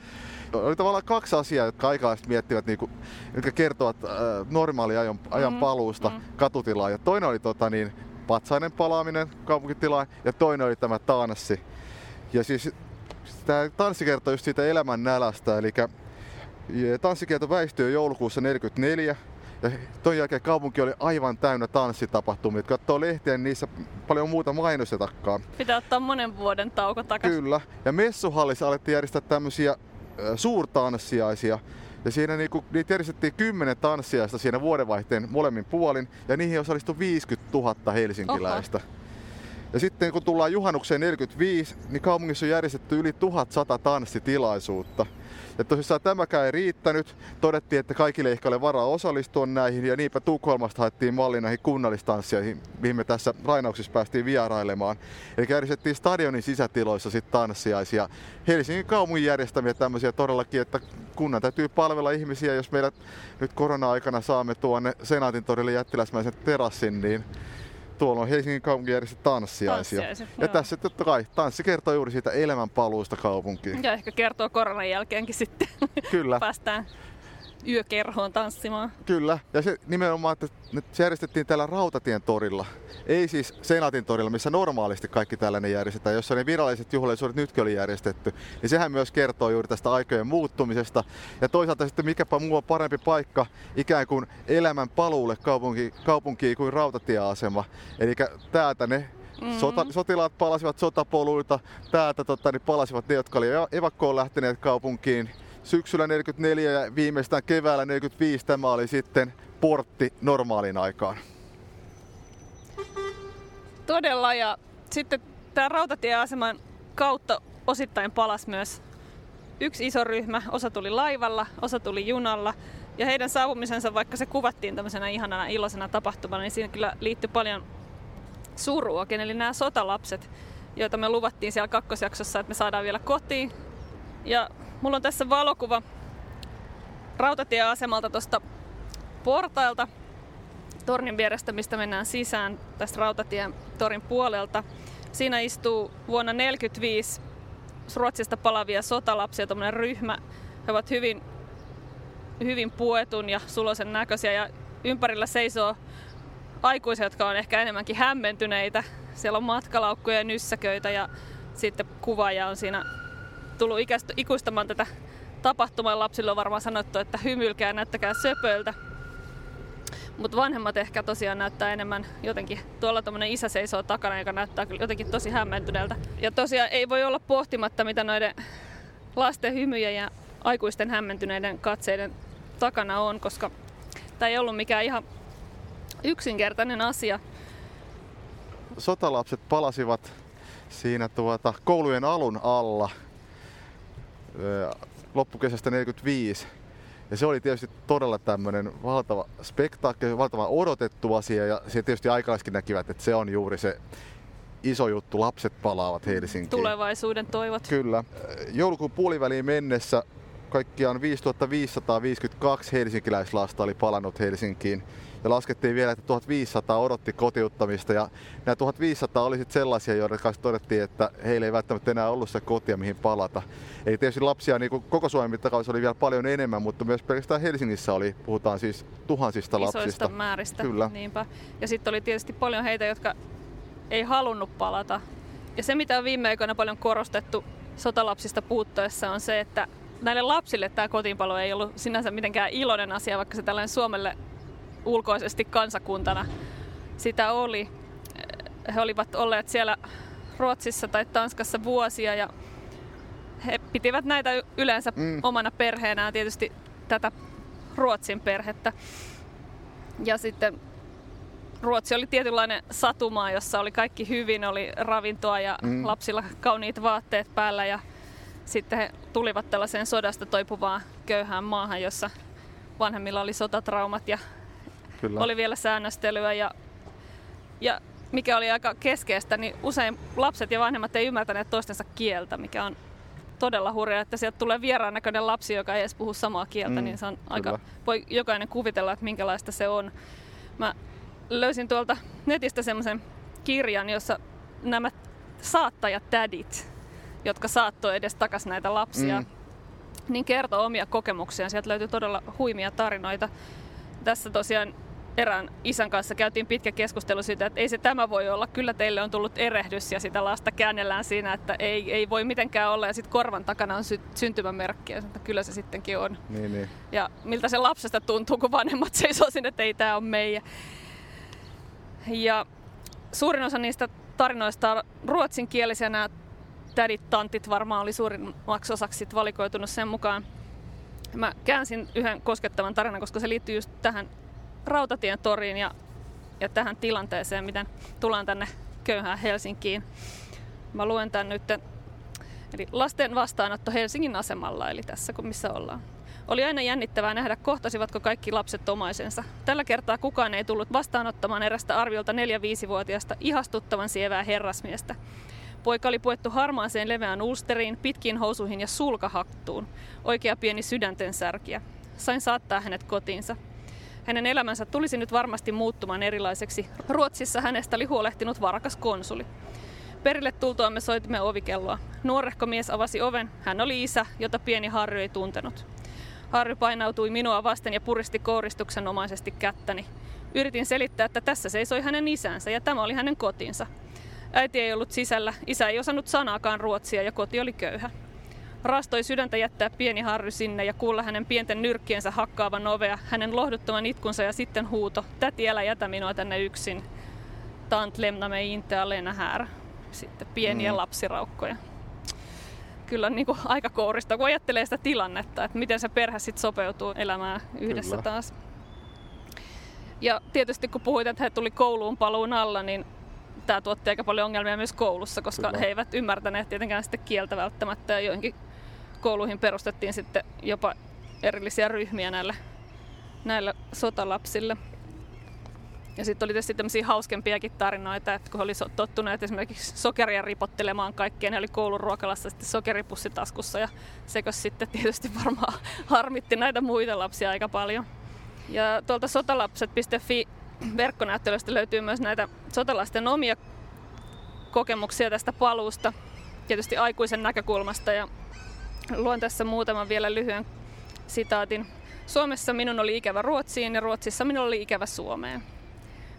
oli tavallaan kaksi asiaa, jotka aikalaiset miettivät, niin kuin, jotka kertovat äh, normaali ajan, ajan mm, paluusta mm. katutilaan. Ja toinen oli tota, niin, patsainen palaaminen kaupunkitilaan ja toinen oli tämä tanssi. Ja siis tämä tanssi kertoo just siitä elämän nälästä, eli tanssikielto väistyi joulukuussa 1944 ja ton jälkeen kaupunki oli aivan täynnä tanssitapahtumia. Kun katsoo lehtiä, niin niissä paljon muuta mainostetakaan. Pitää ottaa monen vuoden tauko takaisin. Kyllä. Ja messuhallissa alettiin järjestää tämmöisiä suurtanssiaisia. Ja siinä niinku, niitä järjestettiin kymmenen tanssiaista siinä vuodenvaihteen molemmin puolin, ja niihin osallistui 50 000 helsinkiläistä. Oha. Ja sitten kun tullaan juhannukseen 45, niin kaupungissa on järjestetty yli 1100 tanssitilaisuutta. Ja tosissaan tämäkään ei riittänyt. Todettiin, että kaikille ei ole varaa osallistua näihin ja niinpä Tukholmasta haettiin malli näihin kunnallistansseihin, mihin me tässä Rainauksissa päästiin vierailemaan. Eli järjestettiin stadionin sisätiloissa sitten tanssiaisia. Helsingin kaupungin järjestämiä tämmöisiä todellakin, että kunnan täytyy palvella ihmisiä, jos meidät nyt korona-aikana saamme tuonne Senaatin torille jättiläismäisen terassin, niin tuolla on Helsingin kaupunki järjestää tanssiaisia. tanssiaisia ja joo. tässä totta kai tanssi kertoo juuri siitä elämänpaluusta kaupunkiin. Ja ehkä kertoo koronan jälkeenkin sitten. Kyllä. Päästään yökerhoon tanssimaan. Kyllä, ja se nimenomaan, että se järjestettiin täällä Rautatien torilla. Ei siis Senaatin torilla, missä normaalisti kaikki tällainen järjestetään, jossa ne viralliset juhlallisuudet nytkin oli järjestetty. Niin sehän myös kertoo juuri tästä aikojen muuttumisesta. Ja toisaalta sitten mikäpä muu on parempi paikka ikään kuin elämän paluulle kaupunki, kaupunkiin kuin rautatieasema. Eli täältä ne Mm-hmm. Sota, sotilaat palasivat sotapoluilta, täältä tota, niin palasivat ne, jotka olivat evakkoon lähteneet kaupunkiin syksyllä 44 ja viimeistään keväällä 45 tämä oli sitten portti normaaliin aikaan. Todella ja sitten tämä rautatieaseman kautta osittain palas myös yksi iso ryhmä. Osa tuli laivalla, osa tuli junalla. Ja heidän saapumisensa, vaikka se kuvattiin tämmöisenä ihanana iloisena tapahtumana, niin siinä kyllä liittyi paljon suruakin. Eli nämä sotalapset, joita me luvattiin siellä kakkosjaksossa, että me saadaan vielä kotiin. Ja Mulla on tässä valokuva rautatieasemalta tuosta portailta tornin vierestä, mistä mennään sisään tästä rautatien torin puolelta. Siinä istuu vuonna 1945 Ruotsista palavia sotalapsia, tämmöinen ryhmä. He ovat hyvin, hyvin puetun ja suloisen näköisiä ja ympärillä seisoo aikuisia, jotka on ehkä enemmänkin hämmentyneitä. Siellä on matkalaukkuja ja nyssäköitä ja sitten kuvaaja on siinä tullut ikuistamaan tätä tapahtumaa. Lapsille on varmaan sanottu, että hymyilkää näyttäkää söpöltä. Mutta vanhemmat ehkä tosiaan näyttää enemmän jotenkin, tuolla tuommoinen isä seisoo takana, joka näyttää kyllä jotenkin tosi hämmentyneeltä. Ja tosiaan ei voi olla pohtimatta, mitä noiden lasten hymyjen ja aikuisten hämmentyneiden katseiden takana on, koska tämä ei ollut mikään ihan yksinkertainen asia. Sotalapset palasivat siinä tuota koulujen alun alla – loppukesästä 45. Ja se oli tietysti todella tämmöinen valtava spektaakkeli, valtava odotettu asia ja se tietysti aikalaiskin näkivät, että se on juuri se iso juttu, lapset palaavat Helsinkiin. Tulevaisuuden toivot. Kyllä. Joulukuun puoliväliin mennessä kaikkiaan 5552 helsinkiläislasta oli palannut Helsinkiin ja laskettiin vielä, että 1500 odotti kotiuttamista ja nämä 1500 oli sitten sellaisia, joiden kanssa todettiin, että heillä ei välttämättä enää ollut se kotia, mihin palata. Eli tietysti lapsia niin koko Suomen mittakaavassa oli vielä paljon enemmän, mutta myös pelkästään Helsingissä oli, puhutaan siis tuhansista Isoista lapsista. määristä, Kyllä. niinpä. Ja sitten oli tietysti paljon heitä, jotka ei halunnut palata. Ja se, mitä on viime aikoina paljon korostettu sotalapsista puuttuessa, on se, että näille lapsille tämä kotiinpalo ei ollut sinänsä mitenkään iloinen asia, vaikka se tällainen Suomelle ulkoisesti kansakuntana sitä oli. He olivat olleet siellä Ruotsissa tai Tanskassa vuosia ja he pitivät näitä yleensä mm. omana perheenään tietysti tätä Ruotsin perhettä. Ja sitten Ruotsi oli tietynlainen satumaa, jossa oli kaikki hyvin, oli ravintoa ja mm. lapsilla kauniit vaatteet päällä ja sitten he tulivat tällaiseen sodasta toipuvaan köyhään maahan, jossa vanhemmilla oli sotatraumat ja Kyllä. oli vielä säännöstelyä ja, ja mikä oli aika keskeistä, niin usein lapset ja vanhemmat ei ymmärtäneet toistensa kieltä, mikä on todella hurjaa, että sieltä tulee vieraan näköinen lapsi, joka ei edes puhu samaa kieltä, mm, niin se on kyllä. aika, voi jokainen kuvitella, että minkälaista se on. Mä löysin tuolta netistä semmoisen kirjan, jossa nämä saattajat tädit, jotka saattoi edes takas näitä lapsia, mm. niin kertoo omia kokemuksiaan. Sieltä löytyy todella huimia tarinoita. Tässä tosiaan erään isän kanssa käytiin pitkä keskustelu siitä, että ei se tämä voi olla, kyllä teille on tullut erehdys ja sitä lasta käännellään siinä, että ei, ei voi mitenkään olla ja sitten korvan takana on sy- syntymämerkki ja että kyllä se sittenkin on. Niin, niin. Ja miltä se lapsesta tuntuu, kun vanhemmat seisoo sinne, että ei tämä on meidän. Ja suurin osa niistä tarinoista on ruotsinkielisiä. Nämä tädit, tantit varmaan oli suurimmaksi osaksi valikoitunut sen mukaan. Mä käänsin yhden koskettavan tarinan, koska se liittyy just tähän Rautatien toriin ja, ja tähän tilanteeseen, miten tullaan tänne köyhään Helsinkiin. Mä luen tän nyt. Eli lasten vastaanotto Helsingin asemalla, eli tässä kun missä ollaan. Oli aina jännittävää nähdä, kohtasivatko kaikki lapset omaisensa. Tällä kertaa kukaan ei tullut vastaanottamaan erästä arviolta 4-5-vuotiaasta ihastuttavan sievää herrasmiestä. Poika oli puettu harmaaseen leveään ulsteriin, pitkiin housuihin ja sulkahaktuun. Oikea pieni sydänten särkiä. Sain saattaa hänet kotiinsa. Hänen elämänsä tulisi nyt varmasti muuttumaan erilaiseksi. Ruotsissa hänestä oli huolehtinut varakas konsuli. Perille tultuamme soitimme ovikelloa. Nuorehko mies avasi oven. Hän oli isä, jota pieni Harry ei tuntenut. Harry painautui minua vasten ja puristi kouristuksenomaisesti kättäni. Yritin selittää, että tässä seisoi hänen isänsä ja tämä oli hänen kotinsa. Äiti ei ollut sisällä, isä ei osannut sanaakaan ruotsia ja koti oli köyhä. Rastoi sydäntä jättää pieni Harry sinne ja kuulla hänen pienten nyrkkiensä hakkaavan ovea, hänen lohduttavan itkunsa ja sitten huuto. Täti, älä jätä minua tänne yksin. Tant lämna mig inte alena här. Sitten pieniä mm. lapsiraukkoja. Kyllä niin kuin aika kourista, kun ajattelee sitä tilannetta, että miten se perhe sitten sopeutuu elämään yhdessä Kyllä. taas. Ja tietysti kun puhuit, että he tuli kouluun paluun alla, niin tämä tuotti aika paljon ongelmia myös koulussa, koska Kyllä. he eivät ymmärtäneet tietenkään sitten kieltä välttämättä ja joihinkin kouluihin perustettiin sitten jopa erillisiä ryhmiä näille, näille sotalapsille. Ja sitten oli tietysti tämmöisiä hauskempiakin tarinoita, että kun oli tottuneet esimerkiksi sokeria ripottelemaan kaikkeen, ne oli koulun ruokalassa sitten sokeripussi taskussa ja sekö sitten tietysti varmaan harmitti näitä muita lapsia aika paljon. Ja tuolta sotalapset.fi verkkonäyttelystä löytyy myös näitä sotalasten omia kokemuksia tästä paluusta, tietysti aikuisen näkökulmasta ja Luen tässä muutaman vielä lyhyen sitaatin. Suomessa minun oli ikävä Ruotsiin ja Ruotsissa minun oli ikävä Suomeen.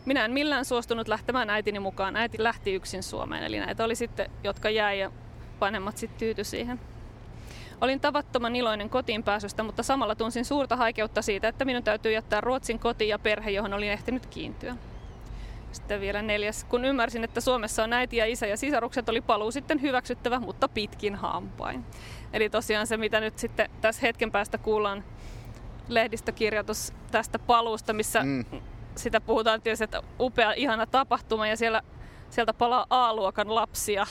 Minä en millään suostunut lähtemään äitini mukaan. Äiti lähti yksin Suomeen, eli näitä oli sitten, jotka jäi ja vanhemmat sitten tyyty siihen. Olin tavattoman iloinen kotiin pääsystä, mutta samalla tunsin suurta haikeutta siitä, että minun täytyy jättää Ruotsin koti ja perhe, johon olin ehtinyt kiintyä. Sitten vielä neljäs. Kun ymmärsin, että Suomessa on äiti ja isä ja sisarukset, oli paluu sitten hyväksyttävä, mutta pitkin hampain. Eli tosiaan se, mitä nyt sitten tässä hetken päästä kuullaan lehdistökirjoitus tästä paluusta, missä mm. sitä puhutaan tietysti, että upea, ihana tapahtuma ja siellä, sieltä palaa A-luokan lapsia.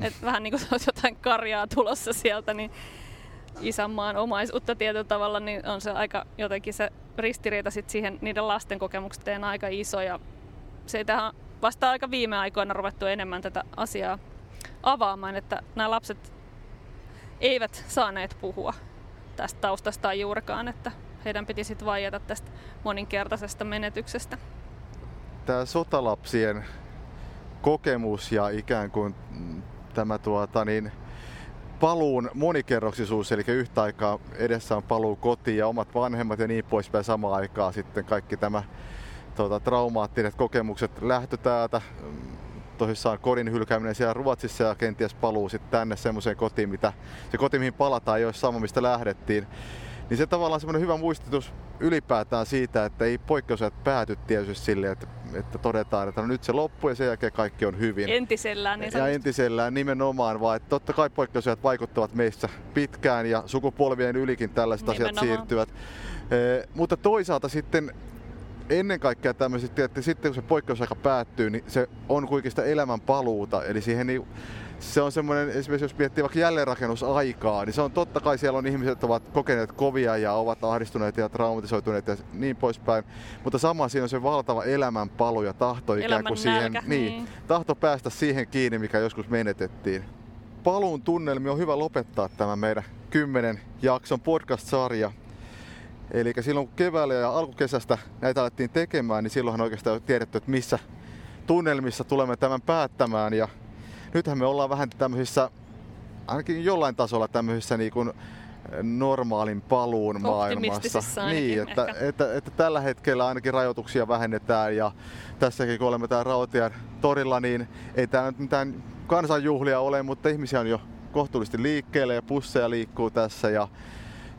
Et vähän niin kuin olisi jotain karjaa tulossa sieltä, niin isänmaan omaisuutta tietyllä tavalla, niin on se aika jotenkin se ristiriita sit siihen niiden lasten kokemukset aika iso. Ja se tähän vasta aika viime aikoina ruvettu enemmän tätä asiaa avaamaan, että nämä lapset eivät saaneet puhua tästä taustastaan juurikaan, että heidän piti sitten vaieta tästä moninkertaisesta menetyksestä. Tämä sotalapsien kokemus ja ikään kuin tämä tuota, niin, paluun monikerroksisuus, eli yhtä aikaa edessä on paluu kotiin ja omat vanhemmat ja niin poispäin samaan aikaan sitten kaikki tämä tuota, traumaattiset kokemukset lähtö täältä, tosissaan kodin hylkääminen siellä Ruotsissa ja kenties paluu sitten tänne semmoiseen kotiin, mitä se koti mihin palataan ei ole sama mistä lähdettiin. Niin se tavallaan semmoinen hyvä muistutus ylipäätään siitä, että ei poikkeusajat pääty tietysti sille, että että todetaan, että no nyt se loppuu ja sen jälkeen kaikki on hyvin. Entisellään niin Ja entisellään nimenomaan, vaan että totta kai poikkeusajat vaikuttavat meissä pitkään ja sukupolvien ylikin tällaiset nimenomaan. asiat siirtyvät. E, mutta toisaalta sitten ennen kaikkea tämmöiset, että sitten kun se poikkeusaika päättyy, niin se on kuitenkin sitä elämän paluuta. Eli siihen niin, se on semmoinen, esimerkiksi jos miettii vaikka jälleenrakennusaikaa, niin se on totta kai siellä on ihmiset, jotka ovat kokeneet kovia ja ovat ahdistuneet ja traumatisoituneet ja niin poispäin. Mutta sama siinä on se valtava elämän palu ja tahto ikään kuin siihen, nälkä, niin, niin, tahto päästä siihen kiinni, mikä joskus menetettiin. Paluun tunnelmi on hyvä lopettaa tämä meidän kymmenen jakson podcast-sarja. Eli silloin kun keväällä ja alkukesästä näitä alettiin tekemään, niin silloinhan oikeastaan tiedetty, että missä tunnelmissa tulemme tämän päättämään. Ja nythän me ollaan vähän tämmöisissä, ainakin jollain tasolla tämmöisissä niin kuin normaalin paluun maailmassa. Niin, että, että, että, että, tällä hetkellä ainakin rajoituksia vähennetään ja tässäkin kun olemme täällä Rautian torilla, niin ei tämä nyt mitään kansanjuhlia ole, mutta ihmisiä on jo kohtuullisesti liikkeelle ja pusseja liikkuu tässä ja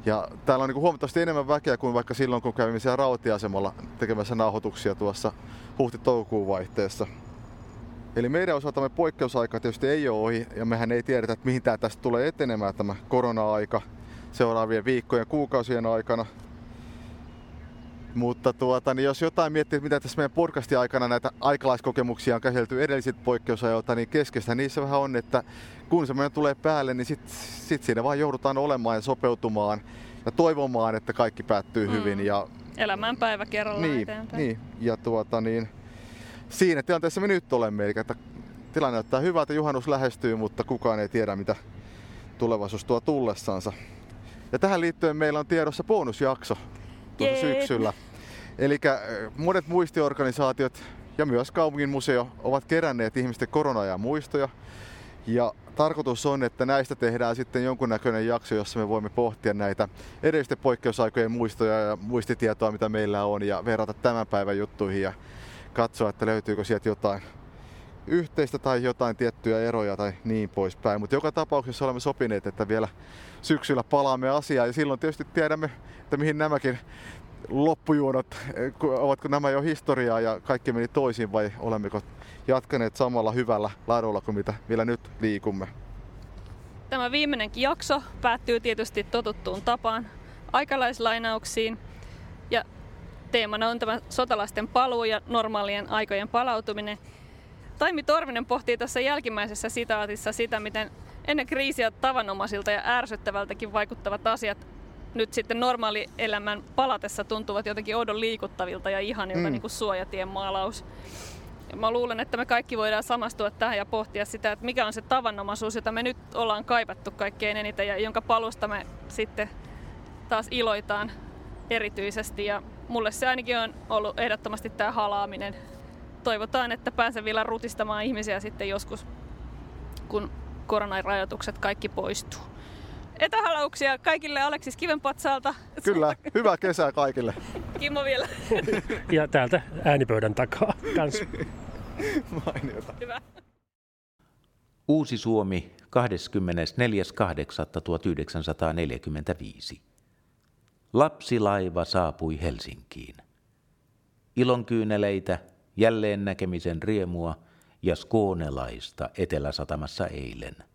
ja täällä on niin huomattavasti enemmän väkeä kuin vaikka silloin, kun kävimme siellä rautiasemalla tekemässä nauhoituksia tuossa huhti-toukokuun vaihteessa. Eli meidän osaltamme poikkeusaika tietysti ei ole ohi ja mehän ei tiedetä, että mihin tämä tästä tulee etenemään tämä korona-aika seuraavien viikkojen ja kuukausien aikana. Mutta tuota, niin jos jotain miettii, mitä tässä meidän podcastin aikana näitä aikalaiskokemuksia on käsitelty edellisiltä poikkeusajoilta, niin keskeistä niissä vähän on, että kun semmoinen tulee päälle, niin sitten sit siinä vaan joudutaan olemaan ja sopeutumaan ja toivomaan, että kaikki päättyy mm. hyvin. Ja, Elämään päivä kerrallaan niin, eteenpäin. Niin, ja tuota, niin, siinä tilanteessa me nyt olemme. Eli että tilanne näyttää hyvältä, juhannus lähestyy, mutta kukaan ei tiedä, mitä tulevaisuus tuo tullessansa. Ja tähän liittyen meillä on tiedossa bonusjakso tuossa syksyllä. Eli monet muistiorganisaatiot ja myös kaupungin museo ovat keränneet ihmisten korona muistoja. Ja tarkoitus on, että näistä tehdään sitten jonkunnäköinen jakso, jossa me voimme pohtia näitä edellisten poikkeusaikojen muistoja ja muistitietoa, mitä meillä on, ja verrata tämän päivän juttuihin ja katsoa, että löytyykö sieltä jotain yhteistä tai jotain tiettyjä eroja tai niin poispäin. Mutta joka tapauksessa olemme sopineet, että vielä syksyllä palaamme asiaan ja silloin tietysti tiedämme, että mihin nämäkin loppujuonot, ovatko nämä jo historiaa ja kaikki meni toisin vai olemmeko jatkaneet samalla hyvällä laadulla kuin mitä vielä nyt liikumme. Tämä viimeinenkin jakso päättyy tietysti totuttuun tapaan aikalaislainauksiin ja teemana on tämä sotalaisten paluu ja normaalien aikojen palautuminen. Taimi Torvinen pohtii tässä jälkimmäisessä sitaatissa sitä, miten ennen kriisiä tavanomaisilta ja ärsyttävältäkin vaikuttavat asiat nyt sitten normaali elämän palatessa tuntuvat jotenkin oudon liikuttavilta ja ihanilta, mm. niin kuin suojatien maalaus. Ja mä luulen, että me kaikki voidaan samastua tähän ja pohtia sitä, että mikä on se tavanomaisuus, jota me nyt ollaan kaivattu kaikkein eniten ja jonka palusta me sitten taas iloitaan erityisesti. Ja mulle se ainakin on ollut ehdottomasti tämä halaaminen. Toivotaan, että pääsen vielä rutistamaan ihmisiä sitten joskus, kun koronarajoitukset kaikki poistuu. Etähalauksia kaikille Aleksis Kivenpatsaalta. Kyllä, hyvää kesää kaikille. Kimmo vielä. ja täältä äänipöydän takaa kans. Mainiota. Hyvä. Uusi Suomi 24.8.1945. Lapsilaiva saapui Helsinkiin. Ilonkyyneleitä, jälleen näkemisen riemua ja skoonelaista Eteläsatamassa eilen –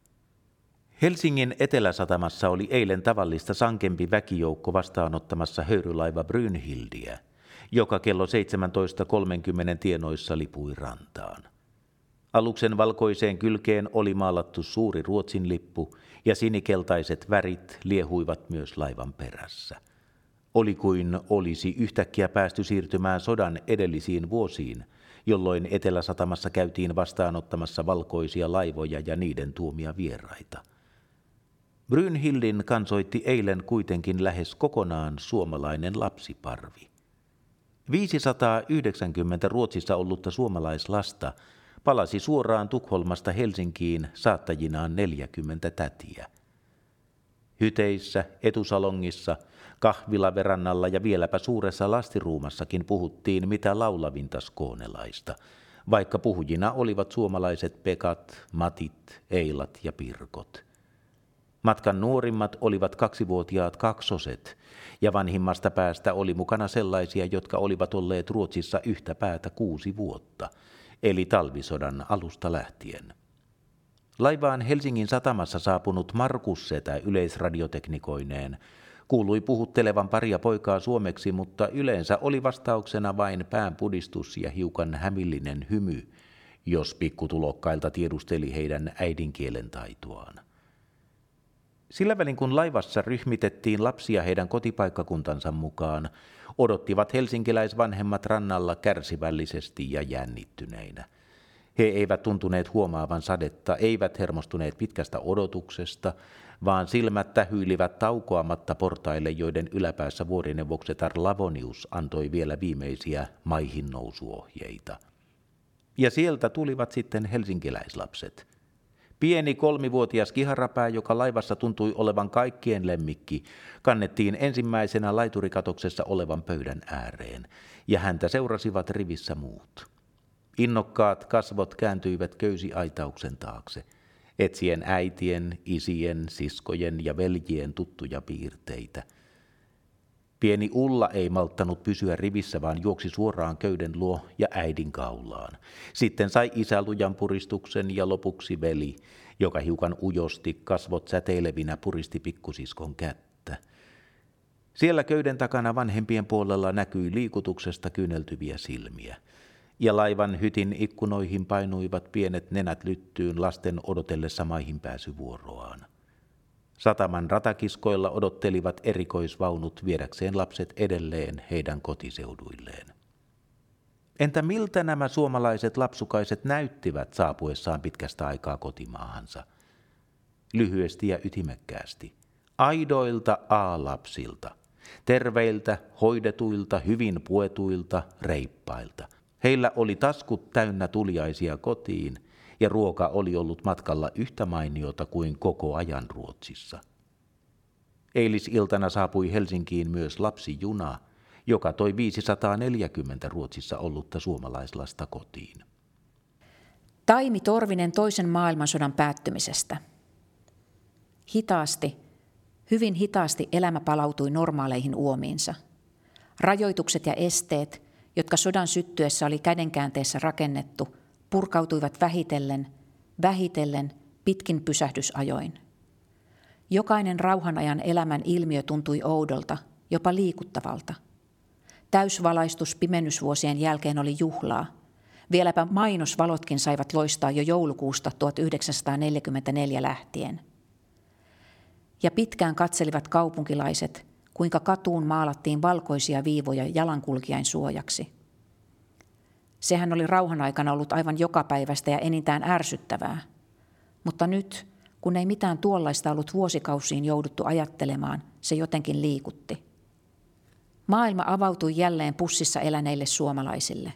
Helsingin Eteläsatamassa oli eilen tavallista sankempi väkijoukko vastaanottamassa höyrylaiva Brynhildiä, joka kello 17.30 tienoissa lipui rantaan. Aluksen valkoiseen kylkeen oli maalattu suuri Ruotsin lippu ja sinikeltaiset värit liehuivat myös laivan perässä. Oli kuin olisi yhtäkkiä päästy siirtymään sodan edellisiin vuosiin, jolloin Eteläsatamassa käytiin vastaanottamassa valkoisia laivoja ja niiden tuomia vieraita – Brynhildin kansoitti eilen kuitenkin lähes kokonaan suomalainen lapsiparvi. 590 Ruotsissa ollutta suomalaislasta palasi suoraan Tukholmasta Helsinkiin saattajinaan 40 tätiä. Hyteissä, etusalongissa, kahvilaverannalla ja vieläpä suuressa lastiruumassakin puhuttiin mitä laulavinta skoonelaista, vaikka puhujina olivat suomalaiset Pekat, Matit, Eilat ja Pirkot – Matkan nuorimmat olivat kaksivuotiaat kaksoset, ja vanhimmasta päästä oli mukana sellaisia, jotka olivat olleet Ruotsissa yhtä päätä kuusi vuotta, eli talvisodan alusta lähtien. Laivaan Helsingin satamassa saapunut Markus Setä yleisradioteknikoineen kuului puhuttelevan paria poikaa suomeksi, mutta yleensä oli vastauksena vain päänpudistus ja hiukan hämillinen hymy, jos pikkutulokkailta tiedusteli heidän äidinkielen taitoaan. Sillä välin kun laivassa ryhmitettiin lapsia heidän kotipaikkakuntansa mukaan, odottivat helsinkiläisvanhemmat rannalla kärsivällisesti ja jännittyneinä. He eivät tuntuneet huomaavan sadetta, eivät hermostuneet pitkästä odotuksesta, vaan silmät tähyilivät taukoamatta portaille, joiden yläpäässä vuorinevoksetar Lavonius antoi vielä viimeisiä maihin nousuohjeita. Ja sieltä tulivat sitten helsinkiläislapset – Pieni kolmivuotias kiharapää, joka laivassa tuntui olevan kaikkien lemmikki, kannettiin ensimmäisenä laiturikatoksessa olevan pöydän ääreen, ja häntä seurasivat rivissä muut. Innokkaat kasvot kääntyivät köysiaitauksen taakse, etsien äitien, isien, siskojen ja veljien tuttuja piirteitä – Pieni Ulla ei malttanut pysyä rivissä, vaan juoksi suoraan köyden luo ja äidin kaulaan. Sitten sai isä lujan puristuksen ja lopuksi veli, joka hiukan ujosti kasvot säteilevinä puristi pikkusiskon kättä. Siellä köyden takana vanhempien puolella näkyi liikutuksesta kyyneltyviä silmiä. Ja laivan hytin ikkunoihin painuivat pienet nenät lyttyyn lasten odotellessa maihin pääsyvuoroaan. Sataman ratakiskoilla odottelivat erikoisvaunut viedäkseen lapset edelleen heidän kotiseuduilleen. Entä miltä nämä suomalaiset lapsukaiset näyttivät saapuessaan pitkästä aikaa kotimaahansa? Lyhyesti ja ytimekkäästi. Aidoilta A-lapsilta. Terveiltä, hoidetuilta, hyvin puetuilta, reippailta. Heillä oli taskut täynnä tuliaisia kotiin – ja ruoka oli ollut matkalla yhtä mainiota kuin koko ajan Ruotsissa. Eilisiltana saapui Helsinkiin myös lapsijuna, joka toi 540 Ruotsissa ollutta suomalaislasta kotiin. Taimi Torvinen toisen maailmansodan päättymisestä. Hitaasti, hyvin hitaasti elämä palautui normaaleihin uomiinsa. Rajoitukset ja esteet, jotka sodan syttyessä oli kädenkäänteessä rakennettu, purkautuivat vähitellen, vähitellen pitkin pysähdysajoin. Jokainen rauhanajan elämän ilmiö tuntui oudolta, jopa liikuttavalta. Täysvalaistus pimennysvuosien jälkeen oli juhlaa. Vieläpä mainosvalotkin saivat loistaa jo joulukuusta 1944 lähtien. Ja pitkään katselivat kaupunkilaiset, kuinka katuun maalattiin valkoisia viivoja jalankulkijain suojaksi – Sehän oli rauhan aikana ollut aivan jokapäiväistä ja enintään ärsyttävää. Mutta nyt, kun ei mitään tuollaista ollut vuosikausiin jouduttu ajattelemaan, se jotenkin liikutti. Maailma avautui jälleen pussissa eläneille suomalaisille.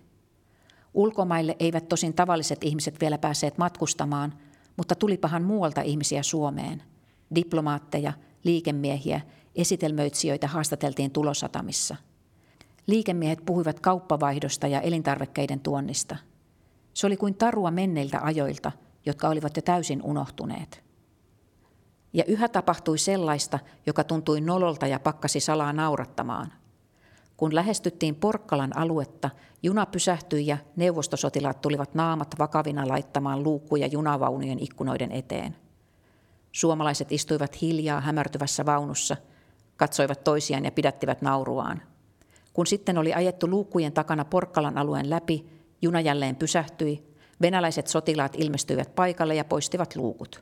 Ulkomaille eivät tosin tavalliset ihmiset vielä päässeet matkustamaan, mutta tulipahan muualta ihmisiä Suomeen. Diplomaatteja, liikemiehiä, esitelmöitsijöitä haastateltiin tulosatamissa – Liikemiehet puhuivat kauppavaihdosta ja elintarvikkeiden tuonnista. Se oli kuin tarua menneiltä ajoilta, jotka olivat jo täysin unohtuneet. Ja yhä tapahtui sellaista, joka tuntui nololta ja pakkasi salaa naurattamaan. Kun lähestyttiin Porkkalan aluetta, juna pysähtyi ja neuvostosotilaat tulivat naamat vakavina laittamaan luukkuja junavaunujen ikkunoiden eteen. Suomalaiset istuivat hiljaa hämärtyvässä vaunussa, katsoivat toisiaan ja pidättivät nauruaan – kun sitten oli ajettu luukkujen takana Porkkalan alueen läpi, juna jälleen pysähtyi, venäläiset sotilaat ilmestyivät paikalle ja poistivat luukut.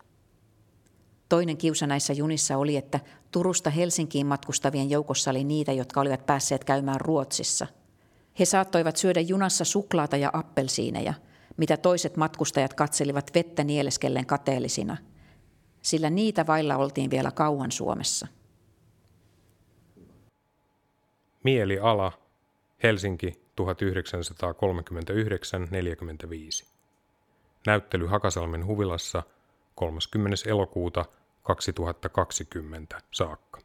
Toinen kiusa näissä junissa oli, että Turusta Helsinkiin matkustavien joukossa oli niitä, jotka olivat päässeet käymään Ruotsissa. He saattoivat syödä junassa suklaata ja appelsiineja, mitä toiset matkustajat katselivat vettä nieleskellen kateellisina, sillä niitä vailla oltiin vielä kauan Suomessa. Mieliala, Helsinki 1939-45. Näyttely Hakasalmen huvilassa 30. elokuuta 2020 saakka.